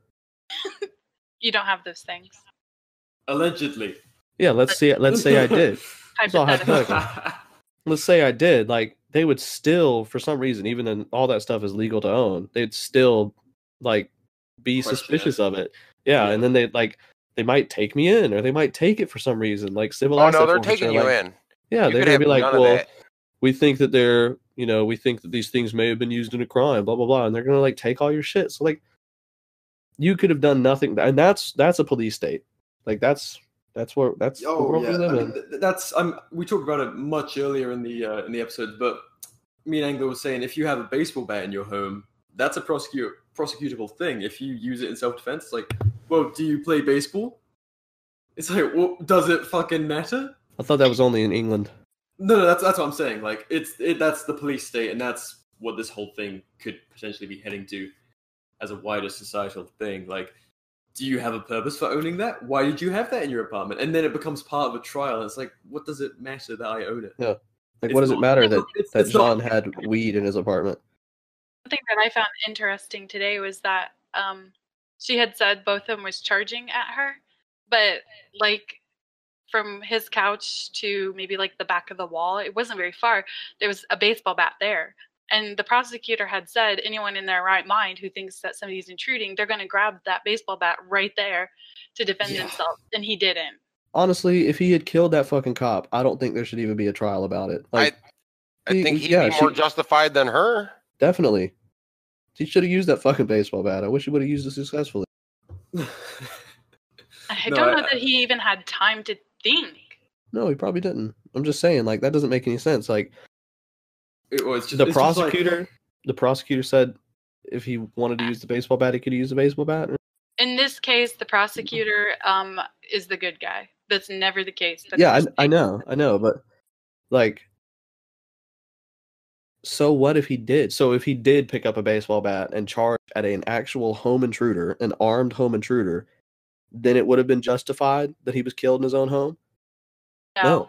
<laughs> You don't have those things. Allegedly. yeah let's see let's say i did <laughs> It's all hypothetical. <laughs> let's say i did like they would still for some reason even then all that stuff is legal to own they'd still like be Question suspicious it. of it yeah, Yeah. and then they like they might take me in or they might take it for some reason like civil Oh asset no, they're forfeiture, taking you like, in. Yeah, You they're gonna be like, well, we think that they're, you know, we think that these things may have been used in a crime, blah blah blah, and they're gonna like take all your shit. So like, you could have done nothing, and that's that's a police state. Like that's that's where that's the Oh world yeah, we I live mean, in. th- that's um, we talked about it much earlier in the uh, in the episodes, but me and Anglo was saying if you have a baseball bat in your home, that's a prosecute prosecutable thing. If you use it in self defense, it's like, well, do you play baseball? It's like, well, does it fucking matter? I thought that was only in England. No, no, that's that's what I'm saying. Like, it's it, that's the police state, and that's what this whole thing could potentially be heading to, as a wider societal thing. Like, do you have a purpose for owning that? Why did you have that in your apartment? And then it becomes part of a trial. And it's like, what does it matter that I own it? Yeah. Like, It's what does it matter <laughs> that it's- that it's not- Jean had <laughs> weed in his apartment? Something that I found interesting today was that um, she had said Botham was charging at her, but like from his couch to maybe like the back of the wall, it wasn't very far. There was a baseball bat there. And the prosecutor had said anyone in their right mind who thinks that somebody's intruding, they're going to grab that baseball bat right there to defend Yeah. themselves. And he didn't. Honestly, if he had killed that fucking cop, I don't think there should even be a trial about it. Like, I he- think he'd yeah, be more she- justified than her. definitely, he should have used that fucking baseball bat. I wish he would have used it successfully. I <laughs> No, don't I- know that he even had time to think. No, he probably didn't. I'm just saying, like that doesn't make any sense. Like It was just the it's just like- prosecutor, the prosecutor said if he wanted to use the baseball bat, he could use the baseball bat. In this case, the prosecutor um, is the good guy. That's never the case. That's yeah, just I, I know, I know, but like, so what if he did? So if he did pick up a baseball bat and charge at an actual home intruder, an armed home intruder, then it would have been justified that he was killed in his own home. no.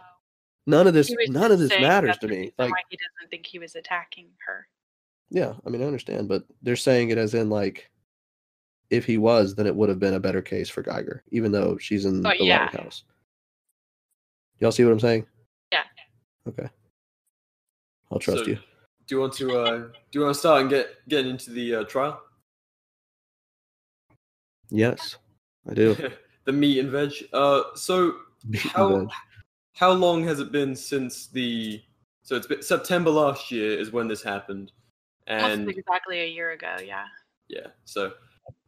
None of this, none of this matters to me. Like, why he doesn't think he was attacking her. yeah, I mean, I understand, but they're saying it as in like, if he was, then it would have been a better case for Guyger, even though she's in Oh, the yeah. White House. Y'all see what I'm saying? Yeah. Okay. I'll trust So, you. Do you want to uh, do you want to start and get get into the uh, trial? Yes, I do. <laughs> the meat and veg. Uh, so how how long has it been since the? So it's been September last year is when this happened, and exactly a year ago. Yeah. yeah, so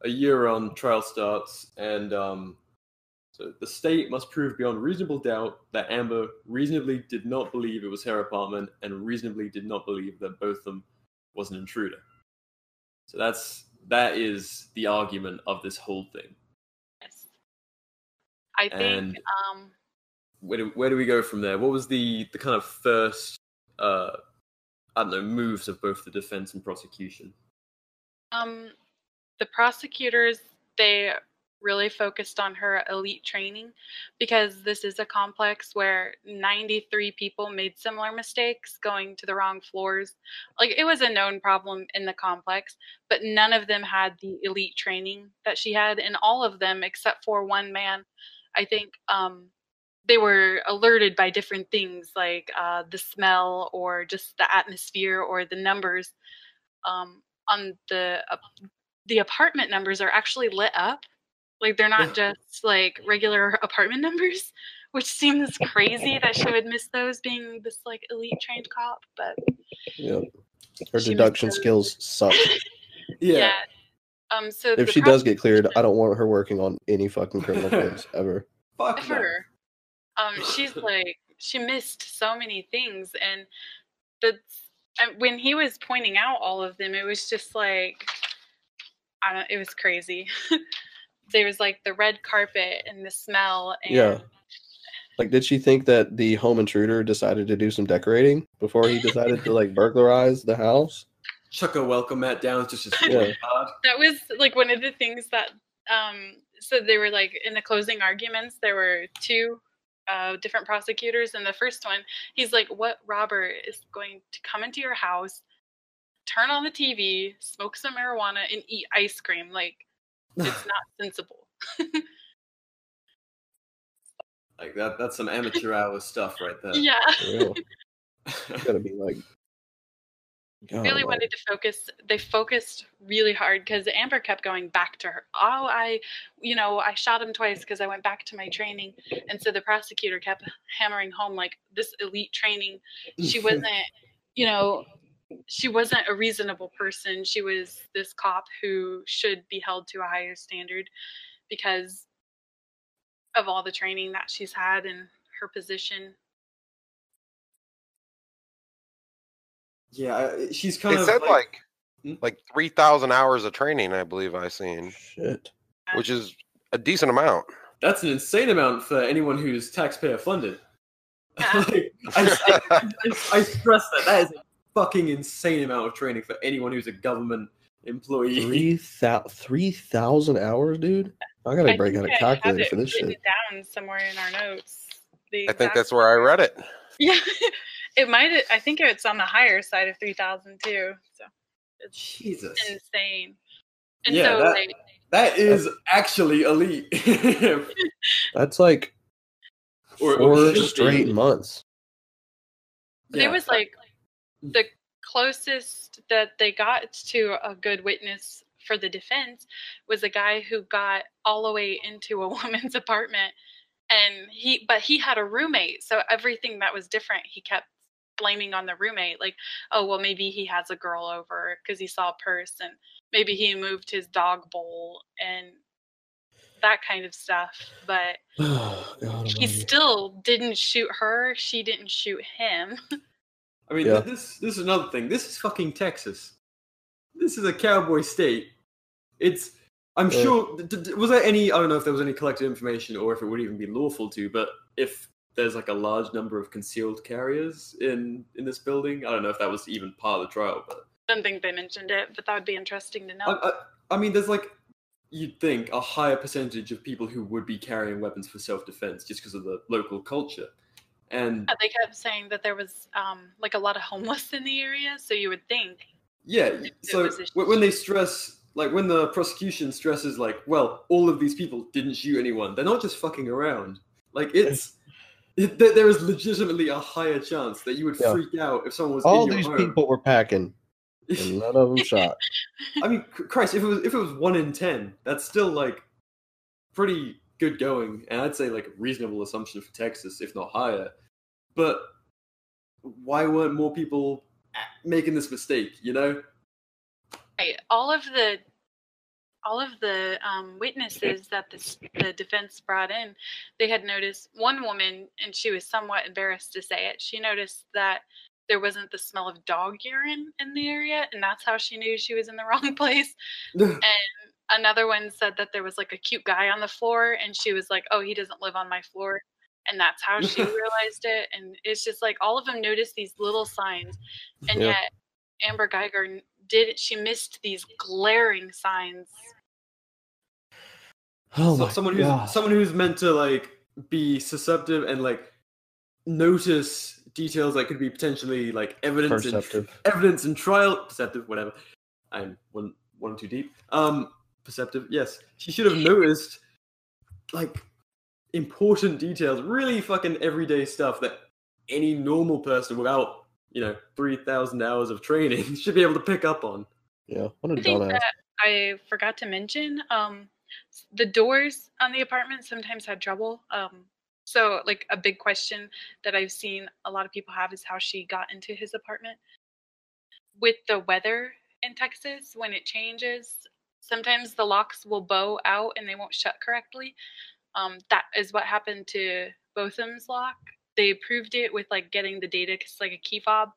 a year on trial starts, and um, so the state must prove beyond reasonable doubt that Amber reasonably did not believe it was her apartment, and reasonably did not believe that Botham was an intruder. So that's that is the argument of this whole thing. Yes. I think And- um where do, where do we go from there? What was the the kind of first uh I don't know moves of both the defense and prosecution? um the prosecutors they really focused on her elite training because this is a complex where 93 people made similar mistakes going to the wrong floors. Like it was a known problem in the complex, but none of them had the elite training that she had and all of them except for one man, I think um they were alerted by different things like uh, the smell or just the atmosphere or the numbers um, on the uh, the apartment numbers are actually lit up like they're not just like regular <laughs> apartment numbers which seems <laughs> crazy that she would miss those being this like elite trained cop but Yeah. Her deduction skills suck. <laughs> yeah, um so If the she does get cleared, I don't want her working on any fucking criminal case ever. Fuck no. ever. Um, she's <laughs> like she missed so many things, and the and when he was pointing out all of them, it was just like I don't. It was crazy. <laughs> there was like the red carpet and the smell. And Yeah. Like, did she think that the home intruder decided to do some decorating before he decided to like burglarize the house? Chuck a welcome mat down just as Yeah. hard. that was like one of the things that um so they were like in the closing arguments there were two uh different prosecutors and the first one he's like what robber is going to come into your house turn on the tv smoke some marijuana and eat ice cream like it's <laughs> not sensible <laughs> Like that that's some amateur hour stuff right there. yeah For <laughs> gotta be like. God, really like- wanted to focus they focused really hard because amber kept going back to her oh i you know i shot him twice because i went back to my training. And so the prosecutor kept hammering home like this elite training she <laughs> wasn't you know she wasn't a reasonable person. She was this cop who should be held to a higher standard because of all the training that she's had and her position Yeah, she's kind They of said like Hmm? like three thousand hours of training, I believe I seen, Shit. which is a decent amount. that's an insane amount for anyone who's taxpayer funded. <laughs> Like, I, I, I stress that that is a fucking insane amount of training for anyone who's a government employee. Three thou- three thousand hours, dude. I gotta I break out a a I calculator for this shit. down somewhere in our notes I think that's where I read it. <laughs> Yeah, it might. I think it's on the higher side of three thousand too. So it's Jesus. insane. And Yeah, so that- like, That is actually elite. <laughs> That's like Or- or four should be. straight months. Yeah. it was like the closest that they got to a good witness for the defense was a guy who got all the way into a <laughs> woman's apartment and he but he had a roommate so everything that was different he kept blaming on the roommate like oh well maybe he has a girl over because he saw a purse and maybe he moved his dog bowl and that kind of stuff but Oh, <sighs> God he still didn't shoot her she didn't shoot him <laughs> I mean, Yeah. this this is another thing. This is fucking Texas. This is a cowboy state. It's. I'm Yeah. sure. d- d- Was there any? I don't know if there was any collected information or if it would even be lawful to. But if there's like a large number of concealed carriers in in this building, I don't know if that was even part of the trial. But I don't think they mentioned it, but that would be interesting to know. I, I, I mean, there's like you'd think a higher percentage of people who would be carrying weapons for self defense just because of the local culture. And they kept saying that there was um, like a lot of homeless in the area, so you would think. Yeah, so a- when they stress, like when the prosecution stresses, like, well, all of these people didn't shoot anyone, they're not just fucking around. Like it's, it, there there is legitimately a higher chance that you would Yeah. freak out if someone was All in your these home. people were packing, <laughs> and none of them shot. <laughs> I mean, Christ, if it was if it was one in ten, that's still like pretty good going, and I'd say like a reasonable assumption for Texas, if not higher. But why weren't more people making this mistake? You know? All of the all of the um, witnesses that the, the defense brought in, they had noticed one woman, and she was somewhat embarrassed to say it. She noticed that there wasn't the smell of dog urine in the area, and that's how she knew she was in the <laughs> wrong place. <laughs> And another one said that there was like a cute guy on the floor, and she was like, "Oh, he doesn't live on my floor." And that's how she <laughs> realized it. And it's just like all of them noticed these little signs, and Yeah. yet Amber Guyger did. She missed these glaring signs. Oh So- my someone who's someone who's meant to like be susceptible and like notice details that could be potentially like evidence in Perceptive. evidence and trial perceptive whatever i'm one one too deep um perceptive yes she should have noticed like important details really fucking everyday stuff that any normal person without you know 3000 hours of training <laughs> should be able to pick up on Yeah, what a I think that I forgot to mention um, the doors on the apartment sometimes had trouble. Um, so, like a big question that I've seen a lot of people have is how she got into his apartment. With the weather in Texas, when it changes, sometimes the locks will bow out and they won't shut correctly. Um, that is what happened to Botham's lock. They proved it with like getting the data, cause like a key fob.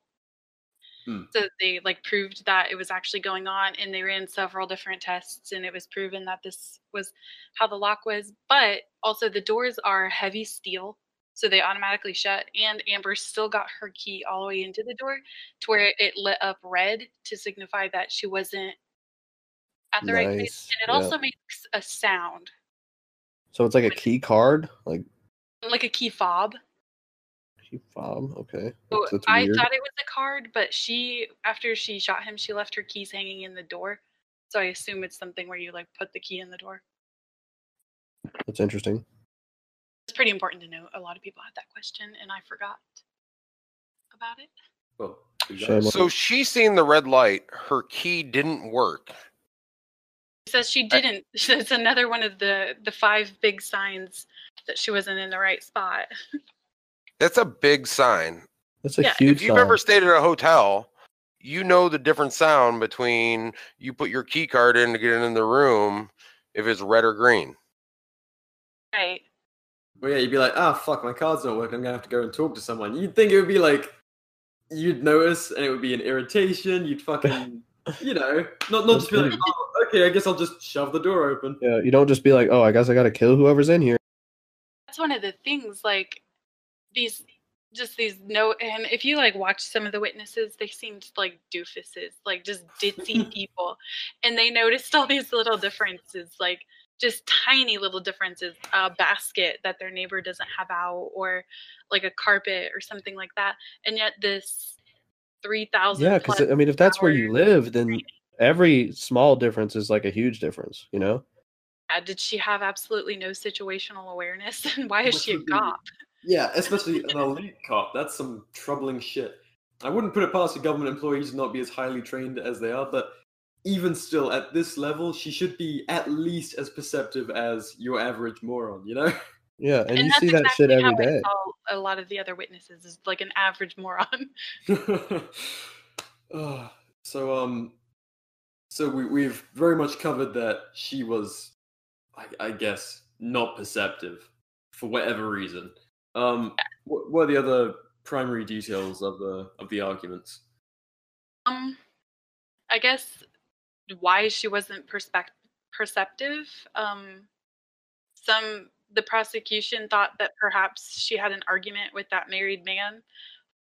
Hmm. So they like proved that it was actually going on and they ran several different tests and it was proven that this was how the lock was. But also the doors are heavy steel so they automatically shut and amber still got her key all the way into the door to where it lit up red to signify that she wasn't at the right place. And it yeah. also makes a sound. So it's like a key card, like like a key fob key fob. Okay, So that's, that's I weird. thought it was a card, but she, after she shot him, she left her keys hanging in the door. So I assume it's something where you like put the key in the door. That's interesting. It's pretty important to know. A lot of people had that question, and I forgot about it. well who Shame knows? on- So she seen the red light. Her key didn't work. It says she didn't. <laughs> It's another one of the the five big signs that she wasn't in the right spot. <laughs> That's a big sign. That's a Yeah, if huge. If you've sign. ever stayed at a hotel, you know the different sound between you put your key card in to get in the room if it's red or green. Right. Well, yeah, you'd be like, ah, fuck, my card's not working. I'm gonna have to go and talk to someone. You'd think it would be like, you'd notice, and it would be an irritation. You'd <laughs> fucking, you know, not not just be like, oh, okay, I guess I'll just shove the door open. yeah, you don't just be like, oh, I guess I got to kill whoever's in here. That's one of the things. Like these, just these no. And if you like watch some of the witnesses, they seemed like doofuses, like just ditzy <laughs> people, and they noticed all these little differences, like just tiny little differences. A basket that their neighbor doesn't have out, or like a carpet or something like that, and yet this three thousand. Yeah, because I mean, if that's where you live, then <laughs> every small difference is like a huge difference. You know? Did she have absolutely no situational awareness? <laughs> And why is she a cop? Yeah, especially <laughs> an elite cop. That's some troubling shit. I wouldn't put it past a government employee to not be as highly trained as they are, but even still, at this level, she should be at least as perceptive as your average moron, you know? <laughs> Yeah, and, you that's see that shit exactly every how I saw a lot of the other witnesses is like an average moron. <laughs> Ah, so um so we, we've very much covered that she was I, I guess not perceptive for whatever reason um what, what are the other primary details of the of the arguments Um, I guess why she wasn't perspec- perceptive. Um, some the prosecution thought that perhaps she had an argument with that married man,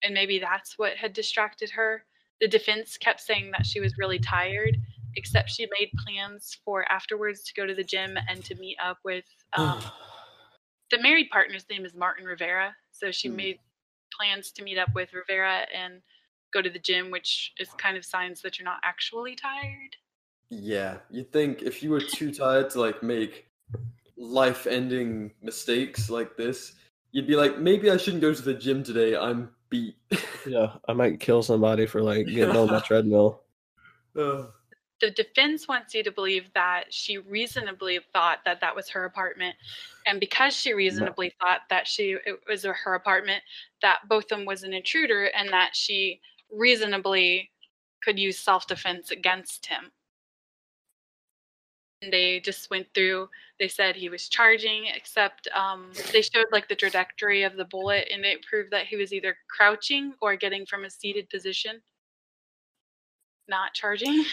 and maybe that's what had distracted her. The defense kept saying that she was really tired, except she made plans for afterwards to go to the gym and to meet up with um, <sighs> <sighs> the married partner's name is Martin Rivera. So she Hmm. made plans to meet up with Rivera and go to the gym, which is kind of signs that you're not actually tired. yeah you'd think if you were too tired to like make life-ending mistakes like this you'd be like maybe i shouldn't go to the gym today i'm beat Yeah, I might kill somebody for like getting on my <laughs> treadmill. Ugh. The defense wants you to believe that she reasonably thought that that was her apartment. And because she reasonably thought that she it was her apartment that botham was an intruder and that she reasonably could use self-defense against him. And they just went through they said he was charging except um, they showed like the trajectory of the bullet and it proved that he was either crouching or getting from a seated position. Not charging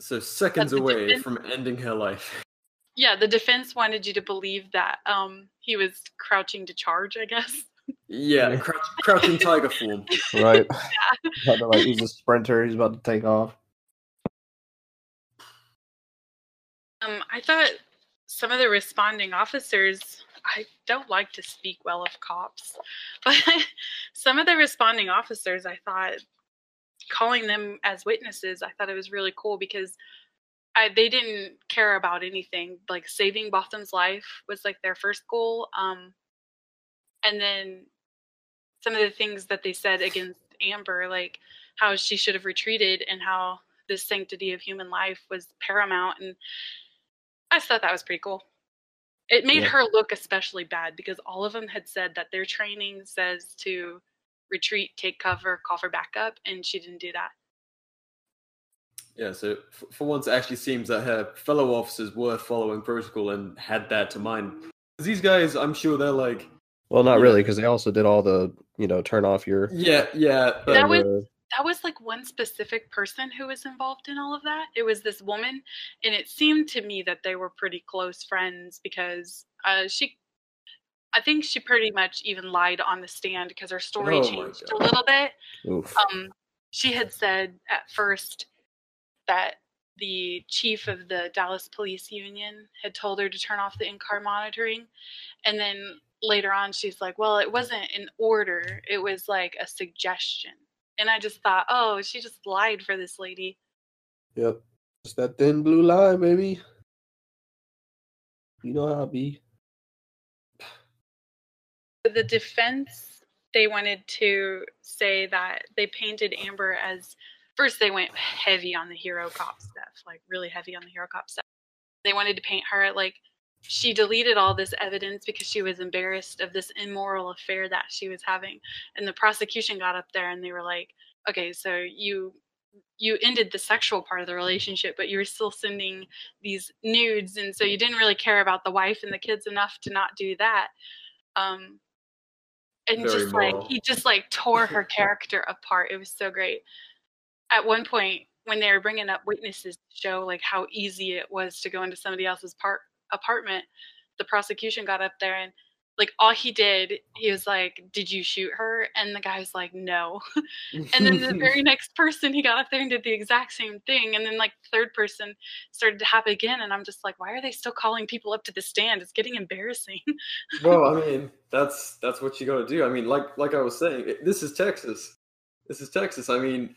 So seconds away defense- from ending her life. <laughs> Yeah, the defense wanted you to believe that um he was crouching to charge, I guess. Yeah, crouch, crouching tiger form. <laughs> Right. About to, like he's a sprinter. He's about to take off. Um I thought some of the responding officers I don't like to speak well of cops, <laughs> but some of the responding officers I thought calling them as witnesses, I thought it was really cool because I, they didn't care about anything. Like saving Botham's life was like their first goal. Um, and then some of the things that they said against Amber, like how she should have retreated and how the sanctity of human life was paramount. And I just thought that was pretty cool. It made Yeah. her look especially bad because all of them had said that their training says to retreat, take cover, call for backup, and she didn't do that. Yeah, so for once, it actually seems that her fellow officers were following protocol and had that to mind. these guys, I'm sure they're like, Well, not really, because they also did all the you know turn off your. yeah, yeah, but That was- that was like one specific person who was involved in all of that. It was this woman, and it seemed to me that they were pretty close friends because uh, she, I think she pretty much even lied on the stand because her story Oh changed a little bit. Um, she had said at first that the chief of the Dallas Police Union had told her to turn off the in-car monitoring, and then later on she's like, "Well, it wasn't an order; it was like a suggestion." And I just thought, "Oh, she just lied for this lady." Yep. It's that thin blue line, baby. You know how I be. The defense they wanted to say that they painted amber as first they went heavy on the hero cop stuff like really heavy on the hero cop stuff. They wanted to paint her like she deleted all this evidence because she was embarrassed of this immoral affair that she was having and the prosecution got up there and they were like okay so you you ended the sexual part of the relationship but you were still sending these nudes and so you didn't really care about the wife and the kids enough to not do that. Um and Very just moral. like he just like tore her <laughs> character apart it was so great at one point when they were bringing up witnesses to show like how easy it was to go into somebody else's part apartment the prosecution got up there and like all he did he was like did you shoot her and the guy was like no <laughs> and then the very <laughs> next person he got up there and did the exact same thing and then like the third person started to happen again and i'm just like why are they still calling people up to the stand it's getting embarrassing well, I <laughs> mean, that's that's what you got to do. I mean, like like I was saying, it- this is Texas. This is Texas. I mean,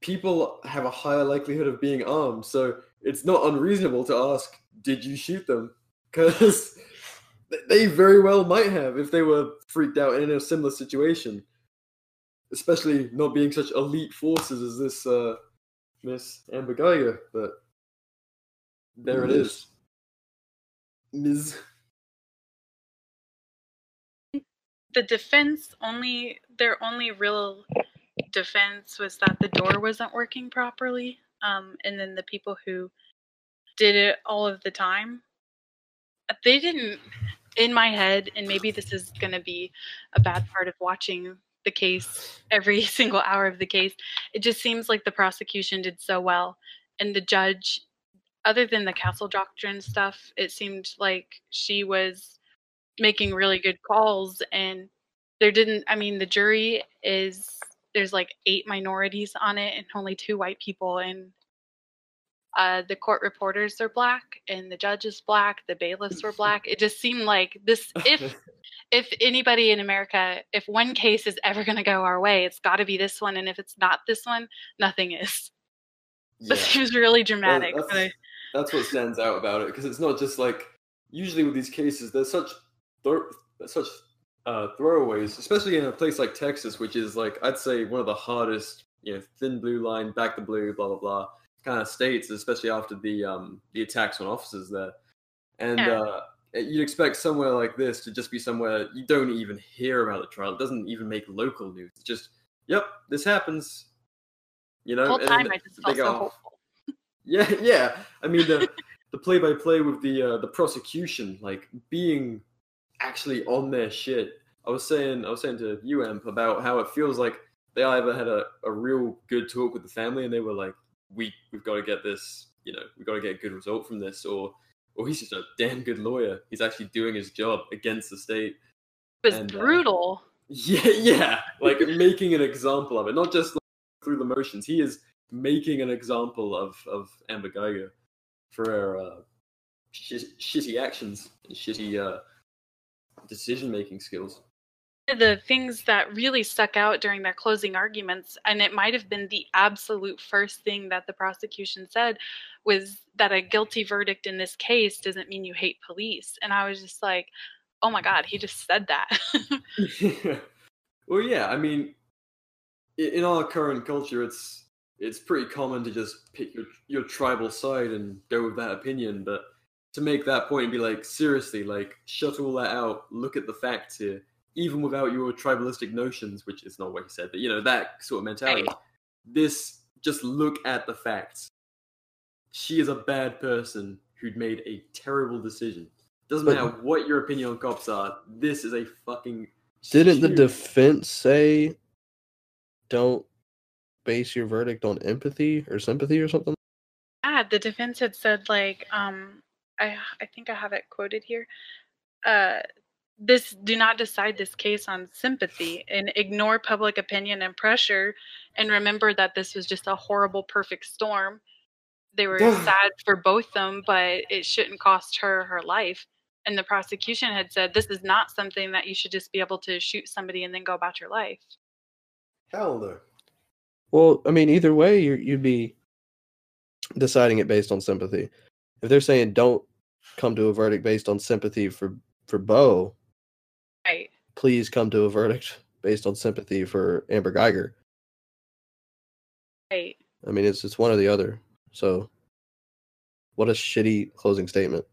people have a higher likelihood of being armed, so it's not unreasonable to ask, "Did you shoot them?" Because they very well might have if they were freaked out in a similar situation. Especially not being such elite forces as this uh, Miss Amber Guyger, but there it is. Ms. the defense only their only real defense was that the door wasn't working properly um, and then the people who did it all of the time they didn't in my head and maybe this is going to be a bad part of watching the case every <laughs> single hour of the case. It just seems like the prosecution did so well and the judge other than the castle doctrine stuff it seemed like she was making really good calls and there didn't i mean the jury is there's like eight minorities on it and only two white people and uh, the court reporters are black and the judge is black the bailiffs were <laughs> black it just seemed like this if <laughs> if anybody in america if one case is ever going to go our way it's got to be this one and if it's not this one nothing is <laughs> Yeah. it was really dramatic that's- I- that's what stands out about it because it's not just like usually with these cases there's such thro- such uh, throwaways, especially in a place like Texas, which is like I'd say one of the hardest, you know, thin blue line, back the blue, blah blah blah. Kind of states, especially after the um the attacks on officers there. And Yeah. uh, you'd expect somewhere like this to just be somewhere you don't even hear about the trial. It doesn't even make local news. It's just, yep, this happens. You know, The whole time I just felt go so hopeful. <laughs> Yeah, yeah. I mean the the play by play with the uh, the prosecution, like being actually on their shit. I was saying I was saying to UM about how it feels like they either had a, a real good talk with the family and they were like, We we've got to get this, you know, we've got to get a good result from this or or he's just a damn good lawyer. He's actually doing his job against the state. It was And, uh, brutal. Yeah, <laughs> yeah. Like making an example of it. Not just like, through the motions. He is making an example of, of Amber Guyger for her uh, shi shitty actions and shitty uh, decision making skills. The things that really stuck out during their closing arguments, and it might have been the absolute first thing that the prosecution said, was that a guilty verdict in this case doesn't mean you hate police. And I was just like, oh my God, he just said that. <laughs> well, yeah. I mean, in our current culture, it's it's pretty common to just pick your your tribal side and go with that opinion. But to make that point and be like, seriously, like, shut all that out. Look at the facts here, even without your tribalistic notions, which is not what he said, but you know that sort of mentality. Right. This just look at the facts. She is a bad person who'd made a terrible decision. Doesn't But- matter what your opinion on cops are. This is a fucking. Didn't the defense say don't base your verdict on empathy or sympathy or something? yeah, the defense had said like, um, I I think I have it quoted here. Uh, this do not decide this case on sympathy and ignore public opinion and pressure, and remember that this was just a horrible perfect storm. They were sad for both them, but it shouldn't cost her her life. And the prosecution had said this is not something that you should just be able to shoot somebody and then go about your life. Hell no. Well, I mean, either way, you're, you'd be deciding it based on sympathy. If they're saying don't come to a verdict based on sympathy for for Bo, Right. please come to a verdict based on sympathy for Amber Guyger. Right. I mean, it's it's one or the other. So, what a shitty closing statement.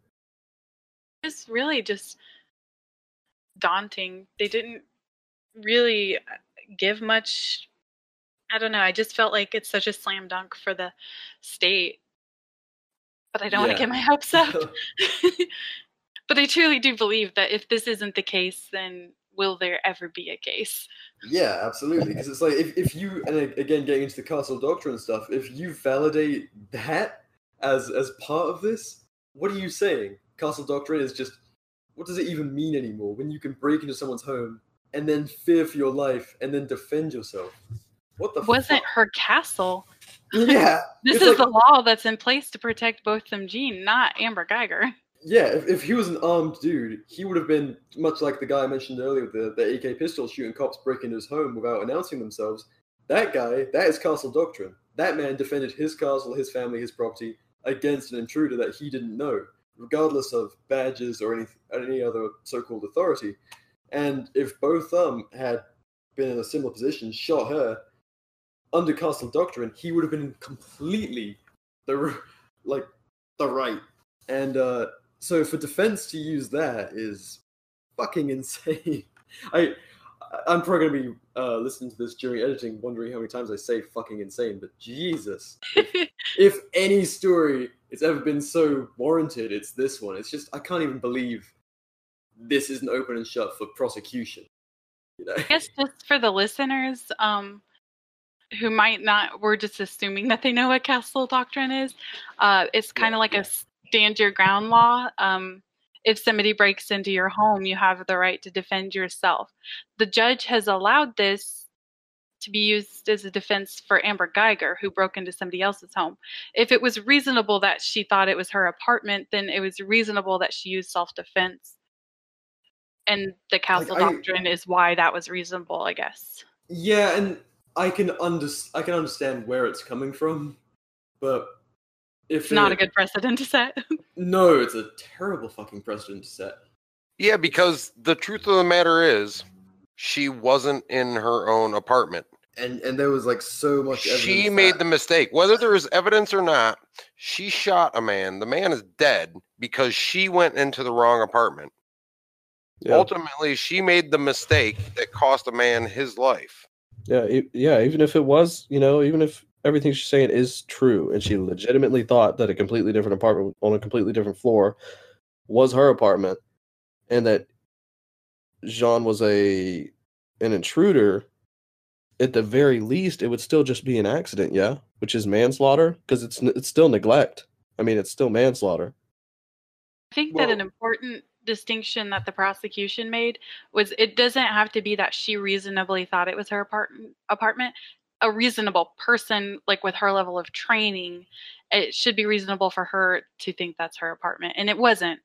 It's really just daunting. They didn't really uh, give much. I don't know. I just felt like it's such a slam dunk for the state. But I don't want to get my hopes up. <laughs> <laughs> but I truly do believe that if this isn't the case, then will there ever be a case? Yeah, absolutely. Because it's like if, if you and again getting into the castle doctrine stuff, if you validate that as as part of this, what are you saying? Castle doctrine is just what does it even mean anymore when you can break into someone's home and then fear for your life and then defend yourself? What the Wasn't fuck? her castle. Yeah. <laughs> This is like- the law that's in place to protect Botham Jean, not Amber Guyger. Yeah, if, if he was an armed dude, he would have been much like the guy I mentioned earlier with the, the AK pistol shooting cops breaking his home without announcing themselves. That guy, that is castle doctrine. That man defended his castle, his family, his property against an intruder that he didn't know, regardless of badges or any any other so-called authority. And if Botham had been in a similar position, shot her under castle doctrine, he would have been completely the like the right. And uh, so for defense to use that is fucking insane. <laughs> I I'm probably gonna be uh, listening to this during editing, wondering how many times I say fucking insane. But Jesus, if <laughs> any story it's ever been so warranted, it's this one. It's just I can't even believe this isn't open and shut for prosecution. You know? I guess just for the listeners, um, who might not, we're just assuming that they know what castle doctrine is. Uh, it's kind of like a stand your ground law. Um, if somebody breaks into your home, you have the right to defend yourself. The judge has allowed this to be used as a defense for Amber Guyger, who broke into somebody else's home. If it was reasonable that she thought it was her apartment, then it was reasonable that she used self defense. And the castle I- doctrine is why that was reasonable, I guess. Yeah, and I can under I can understand where it's coming from, but if It's not it- a good precedent to set. <laughs> No, it's a terrible fucking precedent to set. Yeah, because the truth of the matter is, she wasn't in her own apartment. and and there was like so much. She evidence made that- the mistake. Whether there is evidence or not, she shot a man. The man is dead because she went into the wrong apartment. Yeah, Ultimately, she made the mistake that cost a man his life. yeah, e- yeah. Even if it was, you know, even if everything she's saying is true, and she mm-hmm. legitimately thought that a completely different apartment on a completely different floor was her apartment, and that Jean was a an intruder, at the very least, it would still just be an accident, yeah, which is manslaughter because it's it's still neglect. I mean, it's still manslaughter. I think that an important distinction that the prosecution made was it doesn't have to be that she reasonably thought it was her apart- apartment. A reasonable person, like with her level of training, it should be reasonable for her to think that's her apartment, and it wasn't.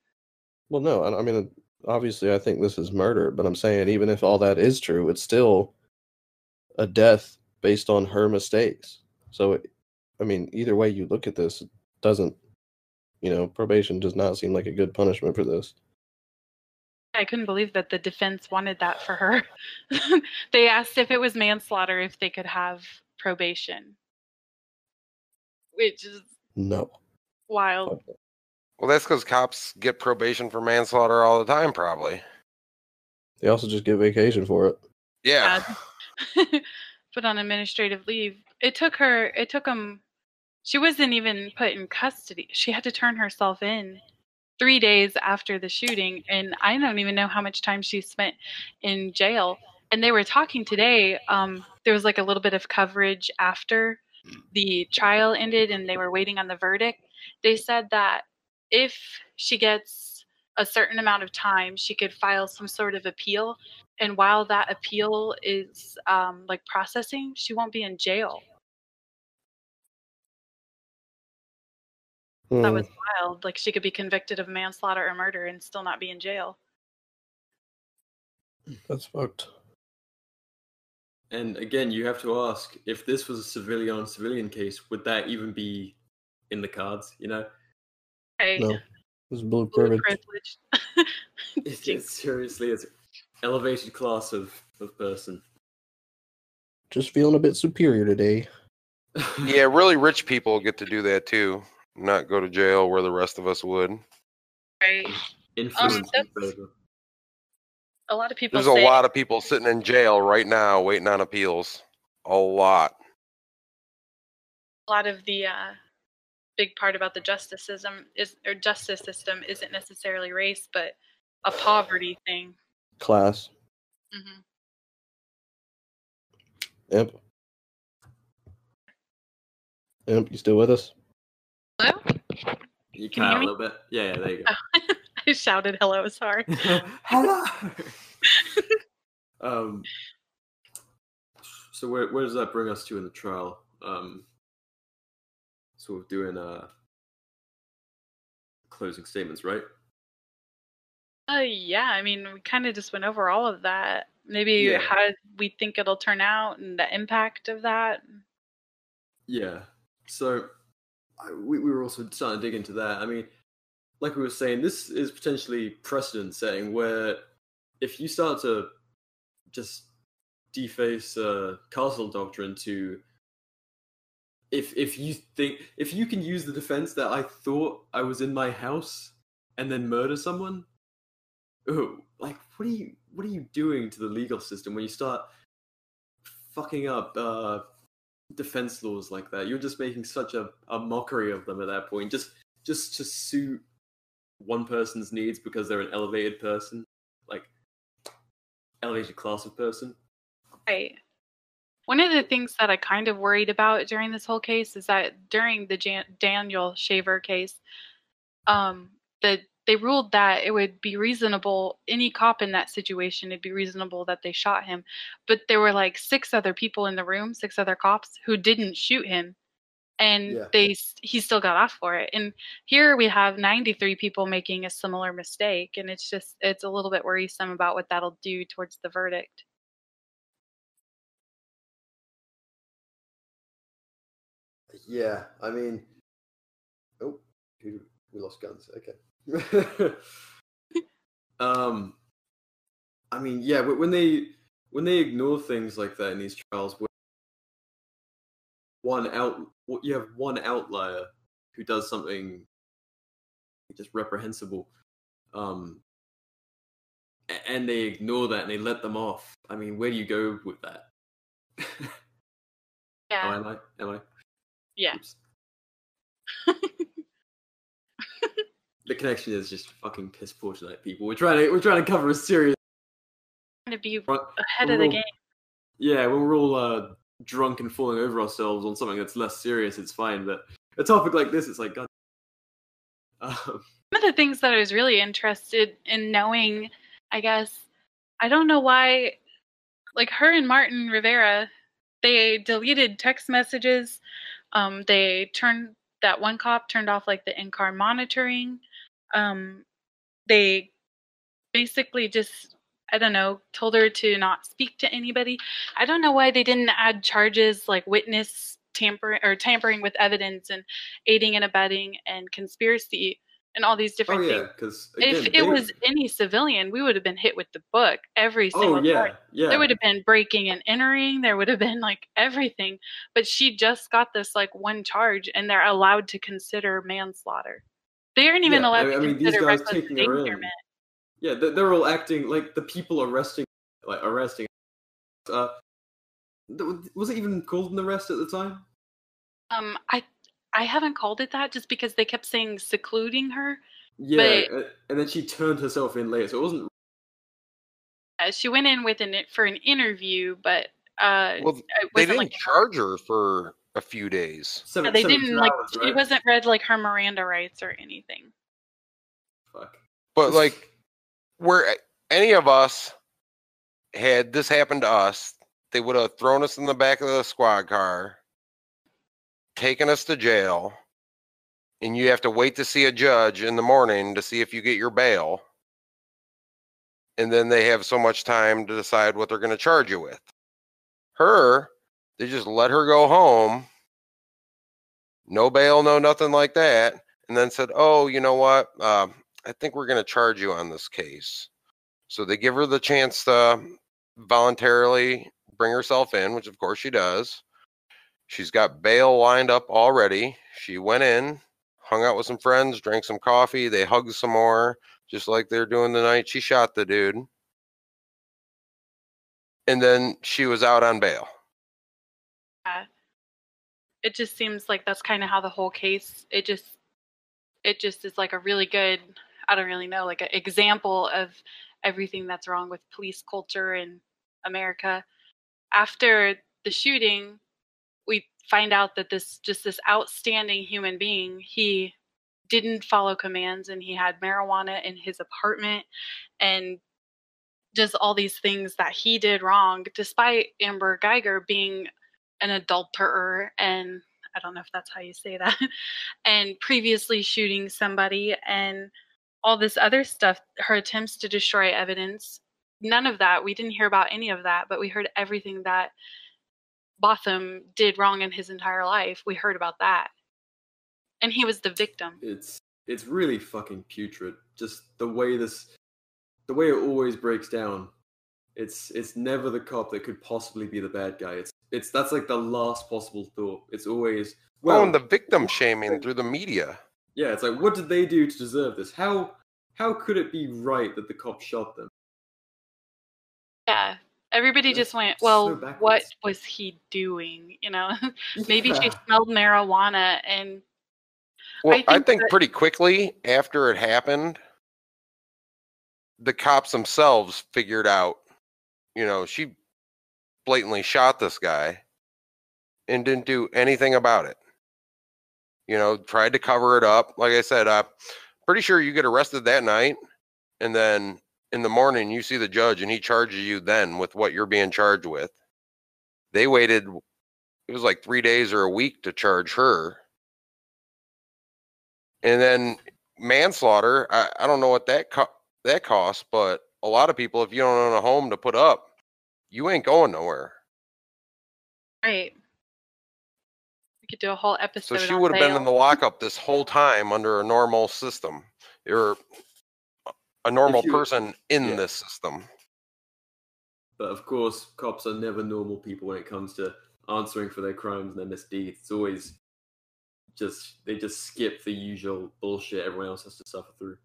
Well, no, I I mean, obviously, I think this is murder, but I'm saying even if all that is true, it's still a death based on her mistakes. So, it, I mean, either way you look at this, it doesn't, you know, probation does not seem like a good punishment for this. I couldn't believe that the defense wanted that for her. <laughs> they asked if it was manslaughter if they could have probation, which is No. wild. Well, that's because cops get probation for manslaughter all the time, probably. They also just get vacation for it. Yeah. <laughs> put on administrative leave. It took her. It took him. She wasn't even put in custody. She had to turn herself in three days after the shooting, and I don't even know how much time she spent in jail. And they were talking today. Um, there was like a little bit of coverage after the trial ended, and they were waiting on the verdict. They said that if she gets a certain amount of time, she could file some sort of appeal and while that appeal is um, like processing, she won't be in jail. That Hmm, was wild. Like she could be convicted of manslaughter or murder and still not be in jail. that's fucked. And again, you have to ask if this was a civilian on civilian case, would that even be in the cards? You know, Hey, No, it's blue blue privilege. privilege. <laughs> it's, it's seriously it's elevated class of of person. Just feeling a bit superior today. <laughs> Yeah, really rich people get to do that too. Not go to jail where the rest of us would. right. influence Um, in that's- favor. A lot of people There's a lot of people sitting in jail right now waiting on appeals. A lot. a lot of the uh, big part about the justice system is or justice system isn't necessarily race, but a poverty thing. Class. hmm Imp. Imp, you still with us? Hello? You Can you cut out a little bit. Yeah, yeah, there you go. <laughs> I shouted hello. Sorry. <laughs> Hello. <laughs> um. So where where does that bring us to in the trial? Um. Sort of doing uh closing statements, right? Uh, yeah, I mean, we kind of just went over all of that. Maybe Yeah. how we think it'll turn out and the impact of that. Yeah. So we we were also starting to dig into that. I mean, like we were saying, this is potentially precedent setting where if you start to just deface uh, castle doctrine to if if you think if you can use the defense that I thought I was in my house and then murder someone, oh, like what are you what are you doing to the legal system when you start fucking up uh, defense laws like that? You're just making such a, a mockery of them at that point. Just just to suit one person's needs because they're an elevated person, like elevated class of person. Right. One of the things that I kind of worried about during this whole case is that during the Jan- Daniel Shaver case, um, that they ruled that it would be reasonable any cop in that situation it'd be reasonable that they shot him but there were like six other people in the room six other cops who didn't shoot him and Yeah. they he still got off for it and here we have 93 people making a similar mistake and it's just it's a little bit worrisome about what that'll do towards the verdict Yeah, I mean, oh, we we lost guns. Okay. <laughs> um, I mean, yeah, but when they when they ignore things like that in these trials, where one out you have one outlier who does something just reprehensible um and they ignore that and they let them off. I mean where do you go with that? <laughs> Oh, Yeah. am i? Am i? Yeah. <laughs> The connection is just fucking piss poor tonight people we're trying to we're trying to cover a serious Trying to be ahead of the game. yeah when we're all uh drunk and falling over ourselves on something that's less serious it's fine but a topic like this it's like god <laughs> um, One of the things that I was really interested in knowing, I guess, I don't know why, like her and Martin Rivera, they deleted text messages. Um, they turned that one cop turned off like the in-car monitoring. Um, they basically just, I don't know, told her to not speak to anybody. I don't know why they didn't add charges like witness tampering or tampering with evidence and aiding and abetting and conspiracy and all these different oh yeah things. because If it was any civilian, we would have been hit with the book every single oh yeah time. yeah There would have been breaking and entering. There would have been like everything. But she just got this like one charge, and they're allowed to consider manslaughter. They aren't even Yeah, allowed I- to I mean, these guys taking her in. Yeah, they're, they're all acting like the people arresting, like arresting. Uh, was it even called an arrest at the time? Um, I I haven't called it that just because they kept saying secluding her. Yeah, uh, and then she turned herself in later, so it wasn't. Uh, she went in with an for an interview, but uh, Well, it they wasn't didn't like charge her for a few days. Seven, Yeah, they 72 didn't like hours, she right? wasn't read like her Miranda rights or anything. Fuck. But like, where eh, any of us had this happen to us, they would have thrown us in the back of the squad car, taken us to jail, and you have to wait to see a judge in the morning to see if you get your bail. And then they have so much time to decide what they're going to charge you with. Her, they just let her go home. No bail, no nothing like that. And then said, oh, you know what? Um, I think we're going to charge you on this case. So they give her the chance to voluntarily bring herself in, which of course she does. She's got bail lined up already. She went in, hung out with some friends, drank some coffee. They hugged some more, just like they're doing the night she shot the dude. And then she was out on bail. It just seems like that's kind of how the whole case. It just, it just is like a really good. I don't really know, like an example of everything that's wrong with police culture in America. After the shooting, we find out that this just this outstanding human being, he didn't follow commands and he had marijuana in his apartment and just all these things that he did wrong despite Amber Guyger being an adulterer and I don't know if that's how you say that <laughs> and previously shooting somebody and all this other stuff her attempts to destroy evidence none of that we didn't hear about any of that but we heard everything that Botham did wrong in his entire life we heard about that and he was the victim It's it's really fucking putrid. Just the way this, the way it always breaks down. It's it's never the cop that could possibly be the bad guy. It's it's that's like the last possible thought. It's always Well, well, and the victim shaming through the media. yeah. It's like what did they do to deserve this? How how could it be right that the cop shot them? yeah everybody That's just went so well what was he doing you know <laughs> maybe she smelled marijuana and Well, I think think, that- pretty quickly after it happened, the cops themselves figured out, you know, she blatantly shot this guy and didn't do anything about it. You know, tried to cover it up. Like I said, I'm pretty sure you get arrested that night, and then in the morning you see the judge and he charges you then with what you're being charged with. They waited, it was like three days or a week to charge her and then manslaughter i, I don't know what that co- that costs but a lot of people if you don't own a home to put up you ain't going nowhere right we could do a whole episode. so she would have been in the lockup this whole time under a normal system or a normal you- person in yeah. this system But of course, cops are never normal people when it comes to answering for their crimes and their misdeeds. It's always just they just skip the usual bullshit everyone else has to suffer through.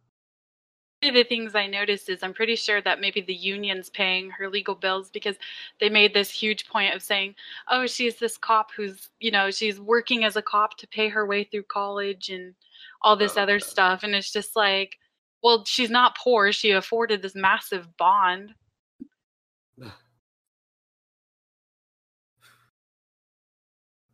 Of the things I noticed is I'm pretty sure that maybe the union's paying her legal bills because they made this huge point of saying, oh, she's this cop who's, you know, she's working as a cop to pay her way through college and all this Oh, other okay. stuff. And it's just like, well, she's not poor. She afforded this massive bond. <sighs>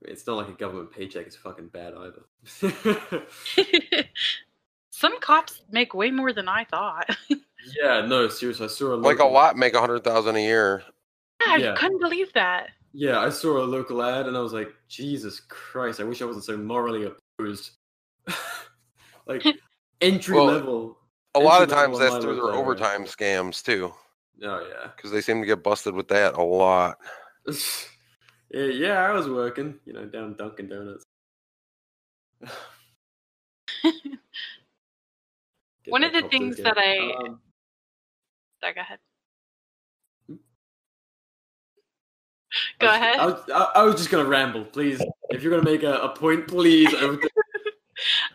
It's not like a government paycheck is fucking bad either. <laughs> <laughs> <laughs> Some cops make way more than I thought. <laughs> yeah, no, seriously, I saw a Like a lot make a hundred thousand a year. I Yeah. couldn't believe that. Yeah, I saw a local ad and I was like, Jesus Christ, I wish I wasn't so morally opposed. <laughs> like <laughs> entry Well, level. A lot of times that's through their local area. overtime scams too, Oh yeah. because they seem to get busted with that a lot. yeah, yeah, I was working, you know, down Dunkin' Donuts. One of the things that I- Um, Sorry, go ahead. Go I was- ahead. I was, I, I was just gonna ramble, please. If you're gonna make a, a point, please. I would- <laughs>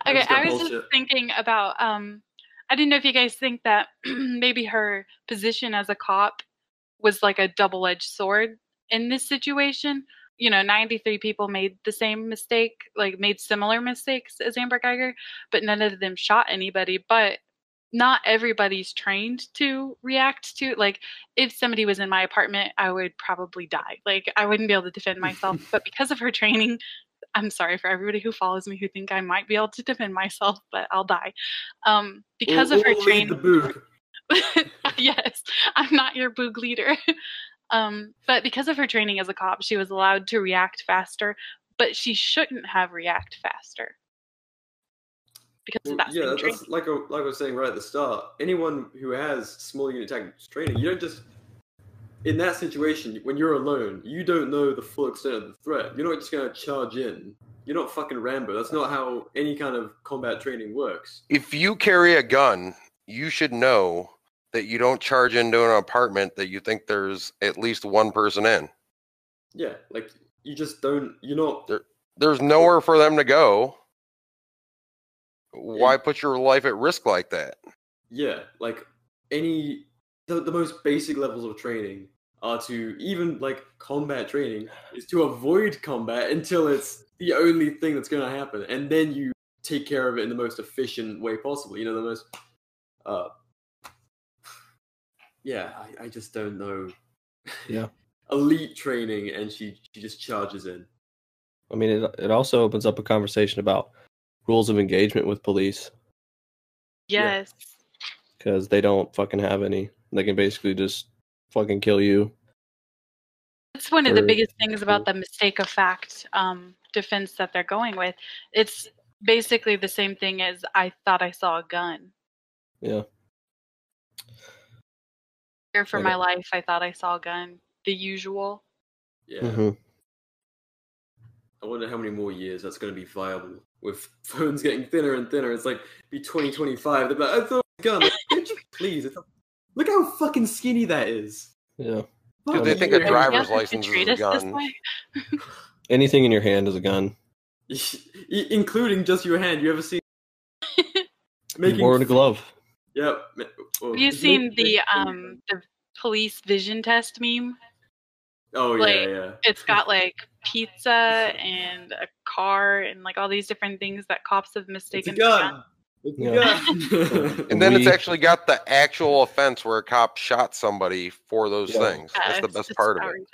Okay, I was bullshit. just thinking about um I didn't know if you guys think that <clears throat> maybe her position as a cop was like a double-edged sword in this situation. You know, 93 people made the same mistake, like made similar mistakes as Amber Guyger, but none of them shot anybody, but not everybody's trained to react to like if somebody was in my apartment i would probably die like i wouldn't be able to defend myself <laughs> but because of her training I'm sorry for everybody who follows me who think I might be able to defend myself, but I'll die. Um, because of her lead training. <laughs> yes, I'm not your boog leader. <laughs> um, but because of her training as a cop, she was allowed to react faster, but she shouldn't have react faster. Because Well, of that yeah, same that- training. that's like I, like I was saying right at the start. Anyone who has small unit tactics training, you don't just in that situation when you're alone, you don't know the full extent of the threat. You're not just gonna charge in. You're not fucking Rambo. That's not how any kind of combat training works. If you carry a gun, you should know that you don't charge into an apartment that you think there's at least one person in. Yeah, like you just don't. You're not. There's nowhere for them to go. Why put your life at risk like that? Yeah, like any the, the most basic levels of training are to even like combat training is to avoid combat until it's the only thing that's going to happen, and then you take care of it in the most efficient way possible. You know, the most. Uh, yeah, I, I just don't know. Yeah. <laughs> Elite training, and she she just charges in. I mean, it it also opens up a conversation about rules of engagement with police yes. because they don't fucking have any. They can basically just fucking kill you. That's one of the biggest things about the mistake of fact um, defense that they're going with. It's basically the same thing as I thought I saw a gun. Yeah. Here for Okay. my life, I thought I saw a gun. The usual. Yeah. Mhm. I wonder how many more years that's going to be viable with <laughs> phones getting thinner and thinner. It's like be 2025. They're like, I thought a gun. Like, bitch, <laughs> please. It's a... Look how fucking skinny that is. Yeah. Dude, they think a you. Are you driver's license is treat a gun. <laughs> Anything in your hand is a gun. Including just your hand. You ever seen making? or in a glove. Yep. well, Have you seen the um the police vision test meme? Oh yeah, like, yeah. It's got like pizza and a car and like all these different things that cops have It's a mistaken. for gun. It's a gun. <laughs> And then it's actually got the actual offense where a cop shot somebody for those Yeah. things. Yeah, That's the best it's part of it.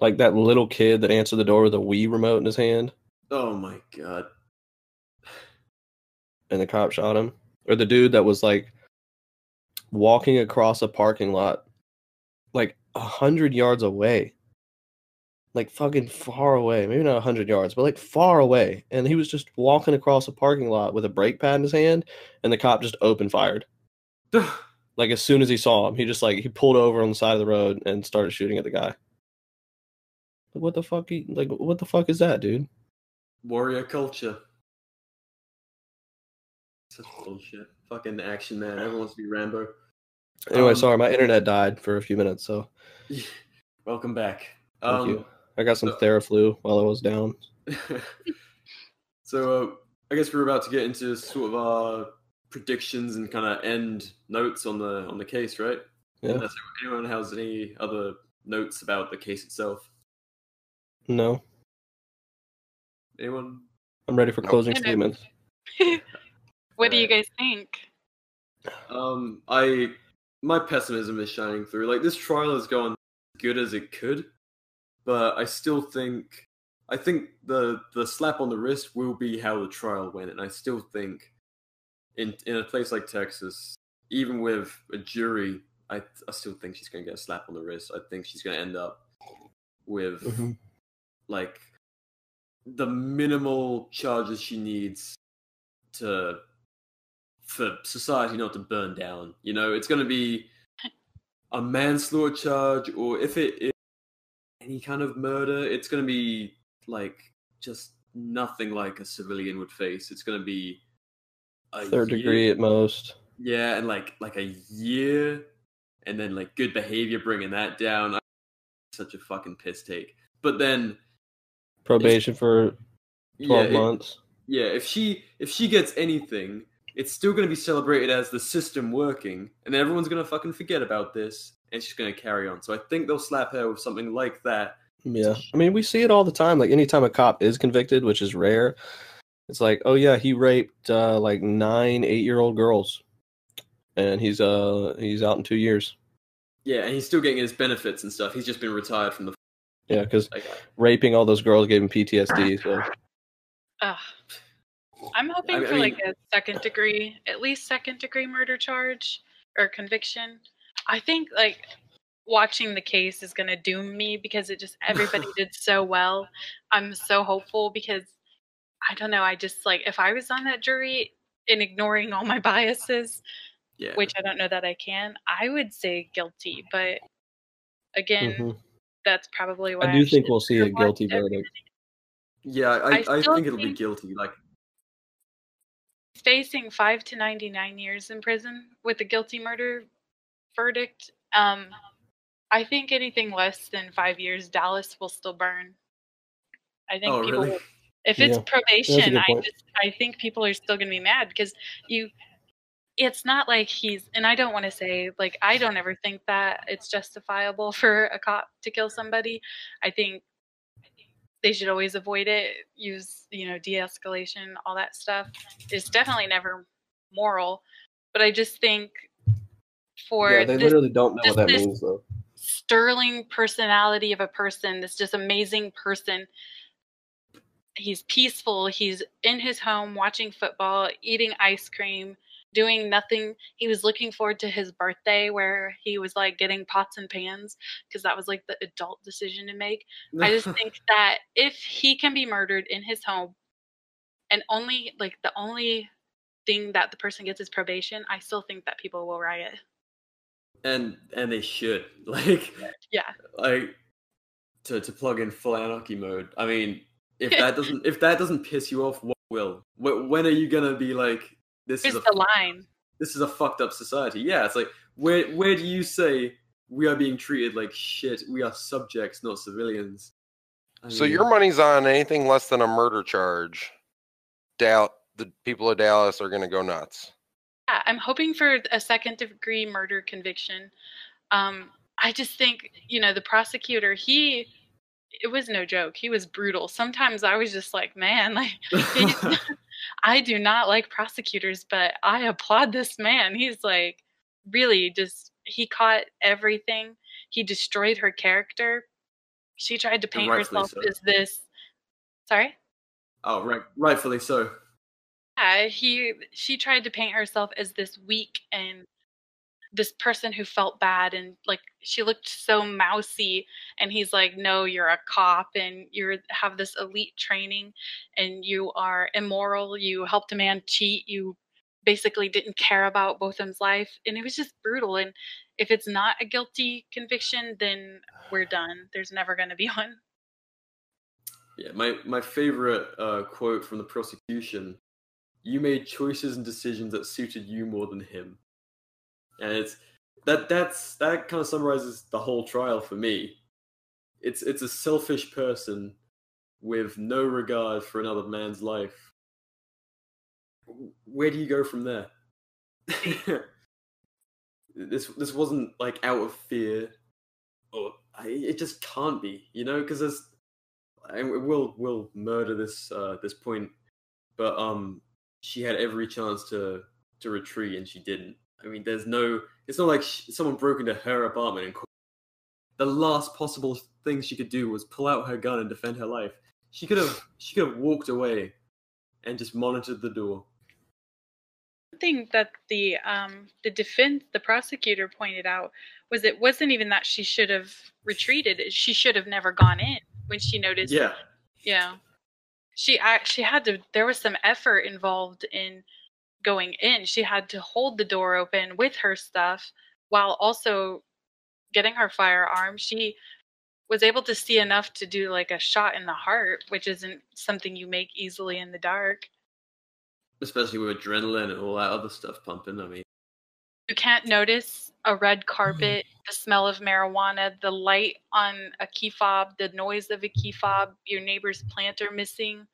Like that little kid that answered the door with a Wii remote in his hand, oh my god. and the cop shot him. Or the dude that was like walking across a parking lot, like a hundred yards away, like fucking far away. Maybe not a hundred yards, but like far away. And he was just walking across a parking lot with a brake pad in his hand, and the cop just open fired. <sighs> Like as soon as he saw him, he just like he pulled over on the side of the road and started shooting at the guy. Like, what the fuck? he- Like what the fuck is that, dude? Warrior culture. Such bullshit. Fucking action man. Everyone wants to be Rambo. Anyway, Um, sorry, my internet died for a few minutes, so <laughs> Welcome back. thank um, you. I got some So- Theraflu while I was down. <laughs> so uh, I guess we're about to get into sort of our predictions and kind of end notes on the on the case, right? Yeah. Unless anyone has any other notes about the case itself. No, Anyone? I'm ready for closing I statements. <laughs> what do you guys think? Um, I my pessimism is shining through. Like this trial has gone as good as it could, but I still think I think the the slap on the wrist will be how the trial went, and I still think in in a place like Texas, even with a jury, I I still think she's gonna get a slap on the wrist. I think she's gonna end up with Mhm. like the minimal charges she needs to for society not to burn down. You know, it's going to be a manslaughter charge, or if it is any kind of murder, it's going to be like just nothing like a civilian would face. It's going to be a Third year- degree at most. yeah, and like like a year, and then like good behavior bringing that down. I- Such a fucking piss take. But then Probation for twelve yeah, it- months. yeah, if she if she gets anything, it's still going to be celebrated as the system working, and then everyone's going to fucking forget about this, and she's going to carry on. So I think they'll slap her with something like that. Yeah, I mean, we see it all the time. Like anytime a cop is convicted, which is rare, it's like, oh yeah, he raped uh, like nine, eight-year-old girls, and he's uh he's out in two years. Yeah, and he's still getting his benefits and stuff. He's just been retired from the Yeah, because like, raping all those girls gave him PTSD. So Ugh. I'm hoping I- I for like a second degree, at least second degree murder charge or conviction. I think like watching the case is gonna doom me because it just <laughs> everybody did so well. I'm so hopeful because I don't know. I just like if I was on that jury and ignoring all my biases, yeah. which I don't know that I can, I would say guilty. But again, mhm. that's probably why I do think we'll see a guilty every verdict. yeah, I, I I, still think it'll be guilty. Like facing five to 99 years in prison with a guilty murder verdict. Um, I think anything less than five years, Dallas will still burn. I think oh people, really? if it's Yeah, probation, I just, I think people are still going to be mad because you, it's not like he's, and I don't want to say like I don't ever think that it's justifiable <laughs> for a cop to kill somebody. I think they should always avoid it, use, you know, de-escalation, all that stuff. It's definitely never moral, but I just think for Yeah, they this literally don't know what that means though. sterling personality of a person, this just amazing person. He's peaceful. He's in his home watching football, eating ice cream, doing nothing. He was looking forward to his birthday where he was like getting pots and pans because that was like the adult decision to make. I just <laughs> think that if he can be murdered in his home and only like the only thing that the person gets is probation, I still think that people will riot. and and they should <laughs> like Yeah. like to to plug in full anarchy mode. I mean, if <laughs> that doesn't if that doesn't piss you off, what will? Wh- When are you gonna be like this Here's is a the line. this is a fucked up society? Yeah, it's like where where do you say we are being treated like shit? We are subjects, not civilians. I So mean, your money's on anything less than a murder charge. Dal- the people of Dallas are going to go nuts. Yeah, I'm hoping for a second degree murder conviction. Um, I just think, you know, the prosecutor, he, it was no joke. He was brutal. Sometimes I was just like, man, like, <laughs> he- I do not like prosecutors, but I applaud this man. He's like, really just, he caught everything. He destroyed her character. She tried to paint herself so. as this. Sorry? oh right, rightfully so. Yeah, he she tried to paint herself as this weak and this person who felt bad and like she looked so mousy and he's like no you're a cop and you have this elite training and you are immoral. You helped a man cheat. You basically didn't care about Botham's life. And it was just brutal. And if it's not a guilty conviction then we're <sighs> done. There's never going to be <laughs> one. Yeah, my my favorite uh, quote from the prosecution: "You made choices and decisions that suited you more than him," and it's that that's that kind of summarizes the whole trial for me. it's it's a selfish person with no regard for another man's life. Where do you go from there? <laughs> this this wasn't like out of fear, or I, it just can't be, you know, because there's and we'll we'll murder this uh this point, but um she had every chance to to retreat and she didn't. I mean, there's no. It's not like sh someone broke into her apartment and. The last possible thing she could do was pull out her gun and defend her life. She could have. She could have walked away, and just monitored the door. thing that the um the defense the prosecutor pointed out was it wasn't even that she should have retreated she should have never gone in when she noticed Yeah, yeah she actually had to there was some effort involved in going in she had to hold the door open with her stuff while also getting her firearm. She was able to see enough to do like a shot in the heart which isn't something you make easily in the dark. Especially with adrenaline and all that other stuff pumping. I mean, you can't notice a red carpet, <laughs> the smell of marijuana, the light on a key fob, the noise of a key fob, your neighbor's planter missing,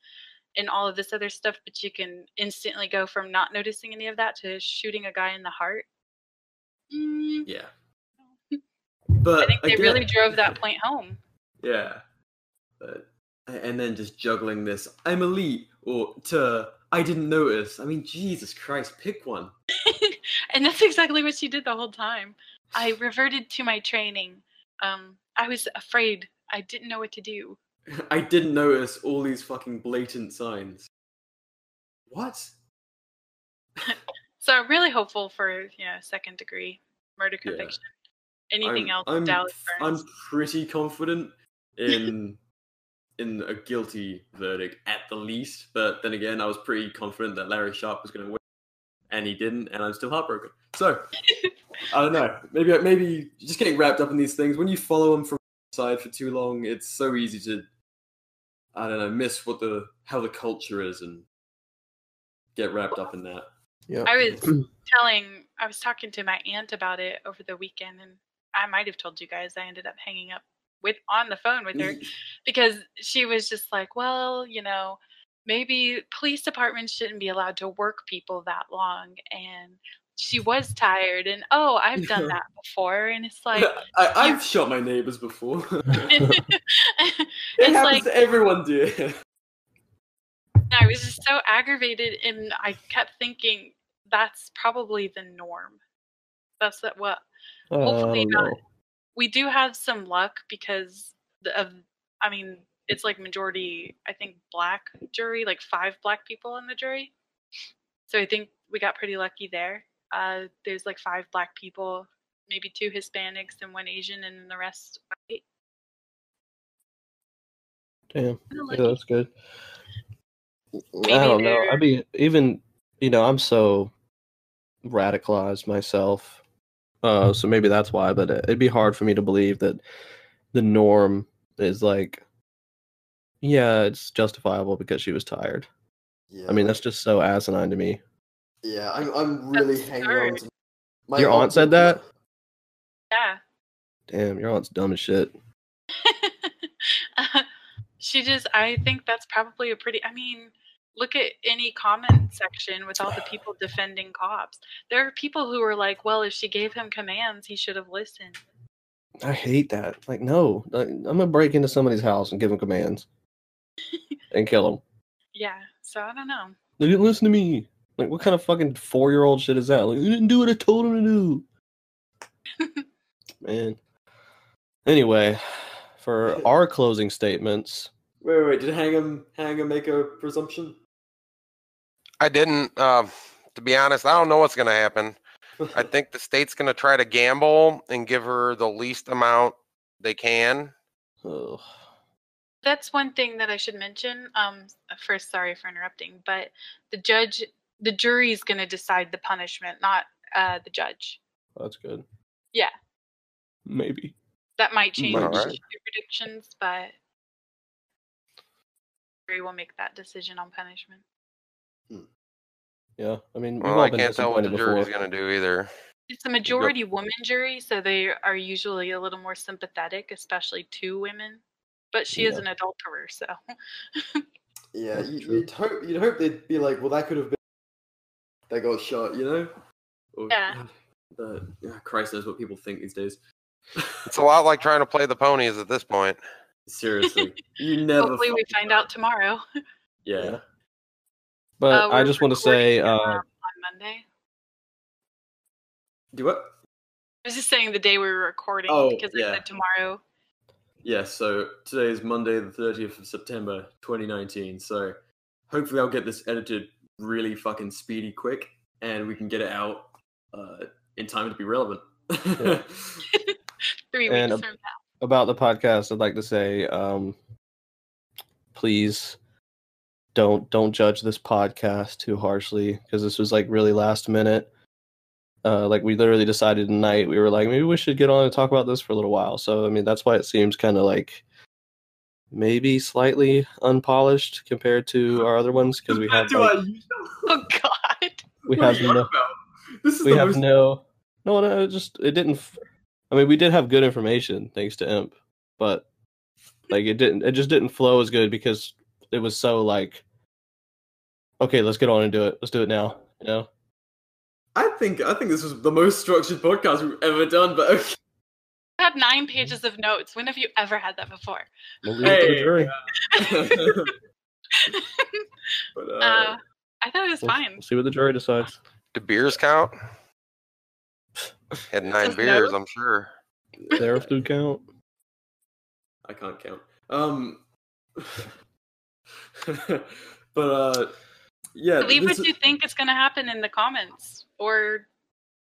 and all of this other stuff, but you can instantly go from not noticing any of that to shooting a guy in the heart. Mm, yeah. <laughs> But I think they again- really drove that <laughs> point home. Yeah. But and then just juggling this, I'm elite, or to I didn't notice. I mean, Jesus Christ, pick one. <laughs> and that's exactly what she did the whole time. I <sighs> reverted to my training. Um, I was afraid. I didn't know what to do. I didn't notice all these fucking blatant signs. What? <laughs> So I'm really hopeful for you know second degree murder Yeah. conviction. Anything I'm, else, I'm, Dallas I'm pretty confident in <laughs> in a guilty verdict at the least. But then again, I was pretty confident that Larry Sharpe was going to win, and he didn't, and I'm still heartbroken. So I don't know. Maybe maybe just getting wrapped up in these things when you follow them from side for too long, it's so easy to I don't know miss what the how the culture is and get wrapped up in that. Yeah. I was <clears throat> telling, I was talking to my aunt about it over the weekend, and I might have told you guys I ended up hanging up with on the phone with her <laughs> because she was just like, well, you know, maybe police departments shouldn't be allowed to work people that long, and she was tired, and oh, I've done that before, and it's <laughs> like. I, I've shot my neighbors before. <laughs> <laughs> it's it happens like to everyone, dear. I was just so aggravated, and I kept thinking that's probably the norm. That's that what hopefully Oh, not. no. we do have some luck because of I mean it's like majority I think black jury, like five black people in the jury. So I think we got pretty lucky there. Uh, there's like five black people, maybe two Hispanics and one Asian, and then the rest white. Damn. Kinda Yeah, that's good. Maybe I don't know. I mean, even, you know, I'm so radicalized myself. Uh, so maybe that's why, but it- it'd be hard for me to believe that the norm is like, yeah, it's justifiable because she was tired. Yeah. I mean, that's just so asinine to me. Yeah, I'm I'm really That's hanging on to my Your aunt said that? Yeah. Damn, your aunt's dumb as shit. <laughs> she just i think that's probably a pretty i mean look at any comment section with all the people defending cops there are people who are like well if she gave him commands he should have listened I hate that. Like, no, like, I'm gonna break into somebody's house and give them commands <laughs> and kill them. yeah so i don't know They didn't listen to me. Like, what kind of fucking four year old shit is that? Like, you didn't do what I told him to do. <laughs> Man. Anyway, for <laughs> our closing statements, Wait, wait, wait. Did Hangam Hangam make a presumption? I didn't. Uh, to be honest, I don't know what's going to happen. I <laughs> think the state's going to try to gamble and give her the least amount they can. ugh, that's one thing that i should mention um first sorry for interrupting but the judge the jury's going to decide the punishment not uh the judge that's good. Yeah. Maybe. that might change Alright. your predictions but jury will make that decision on punishment Yeah. I mean, Well, I can't tell what the disappointed jury's before. going to do either. It's a majority woman jury, so they are usually a little more sympathetic, especially to women. But she is an adulterer, so <laughs> Yeah, you, True. you'd hope you'd hope they'd be like, well, that could have been. They got shot, you know. Or- Yeah. Uh, yeah, Christ knows what people think these days. <laughs> It's a lot like trying to play the ponies at this point. Seriously, <laughs> you never. hopefully we find know. out tomorrow. <laughs> Yeah. But Uh, I just want to say, uh, um, on Monday. Do what? I was just saying the day we were recording Oh, because I yeah. said tomorrow. Yeah, so today is Monday, the 30th of September, 2019. So hopefully I'll get this edited really fucking speedy quick and we can get it out uh, in time to be relevant. <laughs> <laughs> Three And, weeks uh, from now. about the podcast, I'd like to say, um, please don't don't judge this podcast too harshly because this was like really last minute. Uh, like we literally decided tonight we were like maybe we should get on and talk about this for a little while. So I mean that's why it seems kind of like maybe slightly unpolished compared to <laughs> our other ones because we have Do like, I? <laughs> Oh God. <laughs> we What have no? This is we have most no no no it just it didn't f- i mean we did have good information thanks to imp but like it didn't it just didn't flow as good because it was so like okay let's get on and do it let's do it now you know I think I think this was the most structured podcast we've ever done, but okay. I had nine pages of notes. When have you ever had that before? we'll leave it to the Hey, jury. <laughs> but, uh, Uh, I thought it was We'll, fine. we'll see what the jury decides Do beers count? Had nine Says beers, no. I'm sure. Sheriff do count I can't count. Um, <laughs> but uh, yeah. Leave this what is- you think is going to happen in the comments, or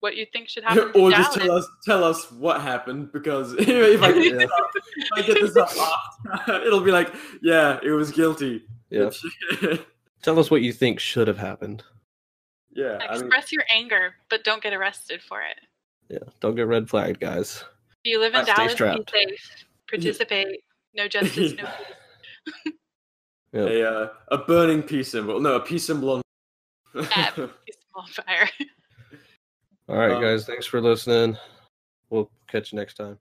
what you think should happen. <laughs> or just tell us tell us what happened because <laughs> if I get this up, if I get this <laughs> up it'll be like, yeah, it was guilty. yeah tell us what you think should have happened yeah. I mean, Express your anger, but don't get arrested for it. yeah don't get red flagged guys If you live in Stay Dallas, be strapped. safe. Participate. No justice, no peace. yeah. a uh, a burning peace symbol. No, a peace symbol on. Yeah. Peace on fire. All right Um, guys thanks for listening. We'll catch you next time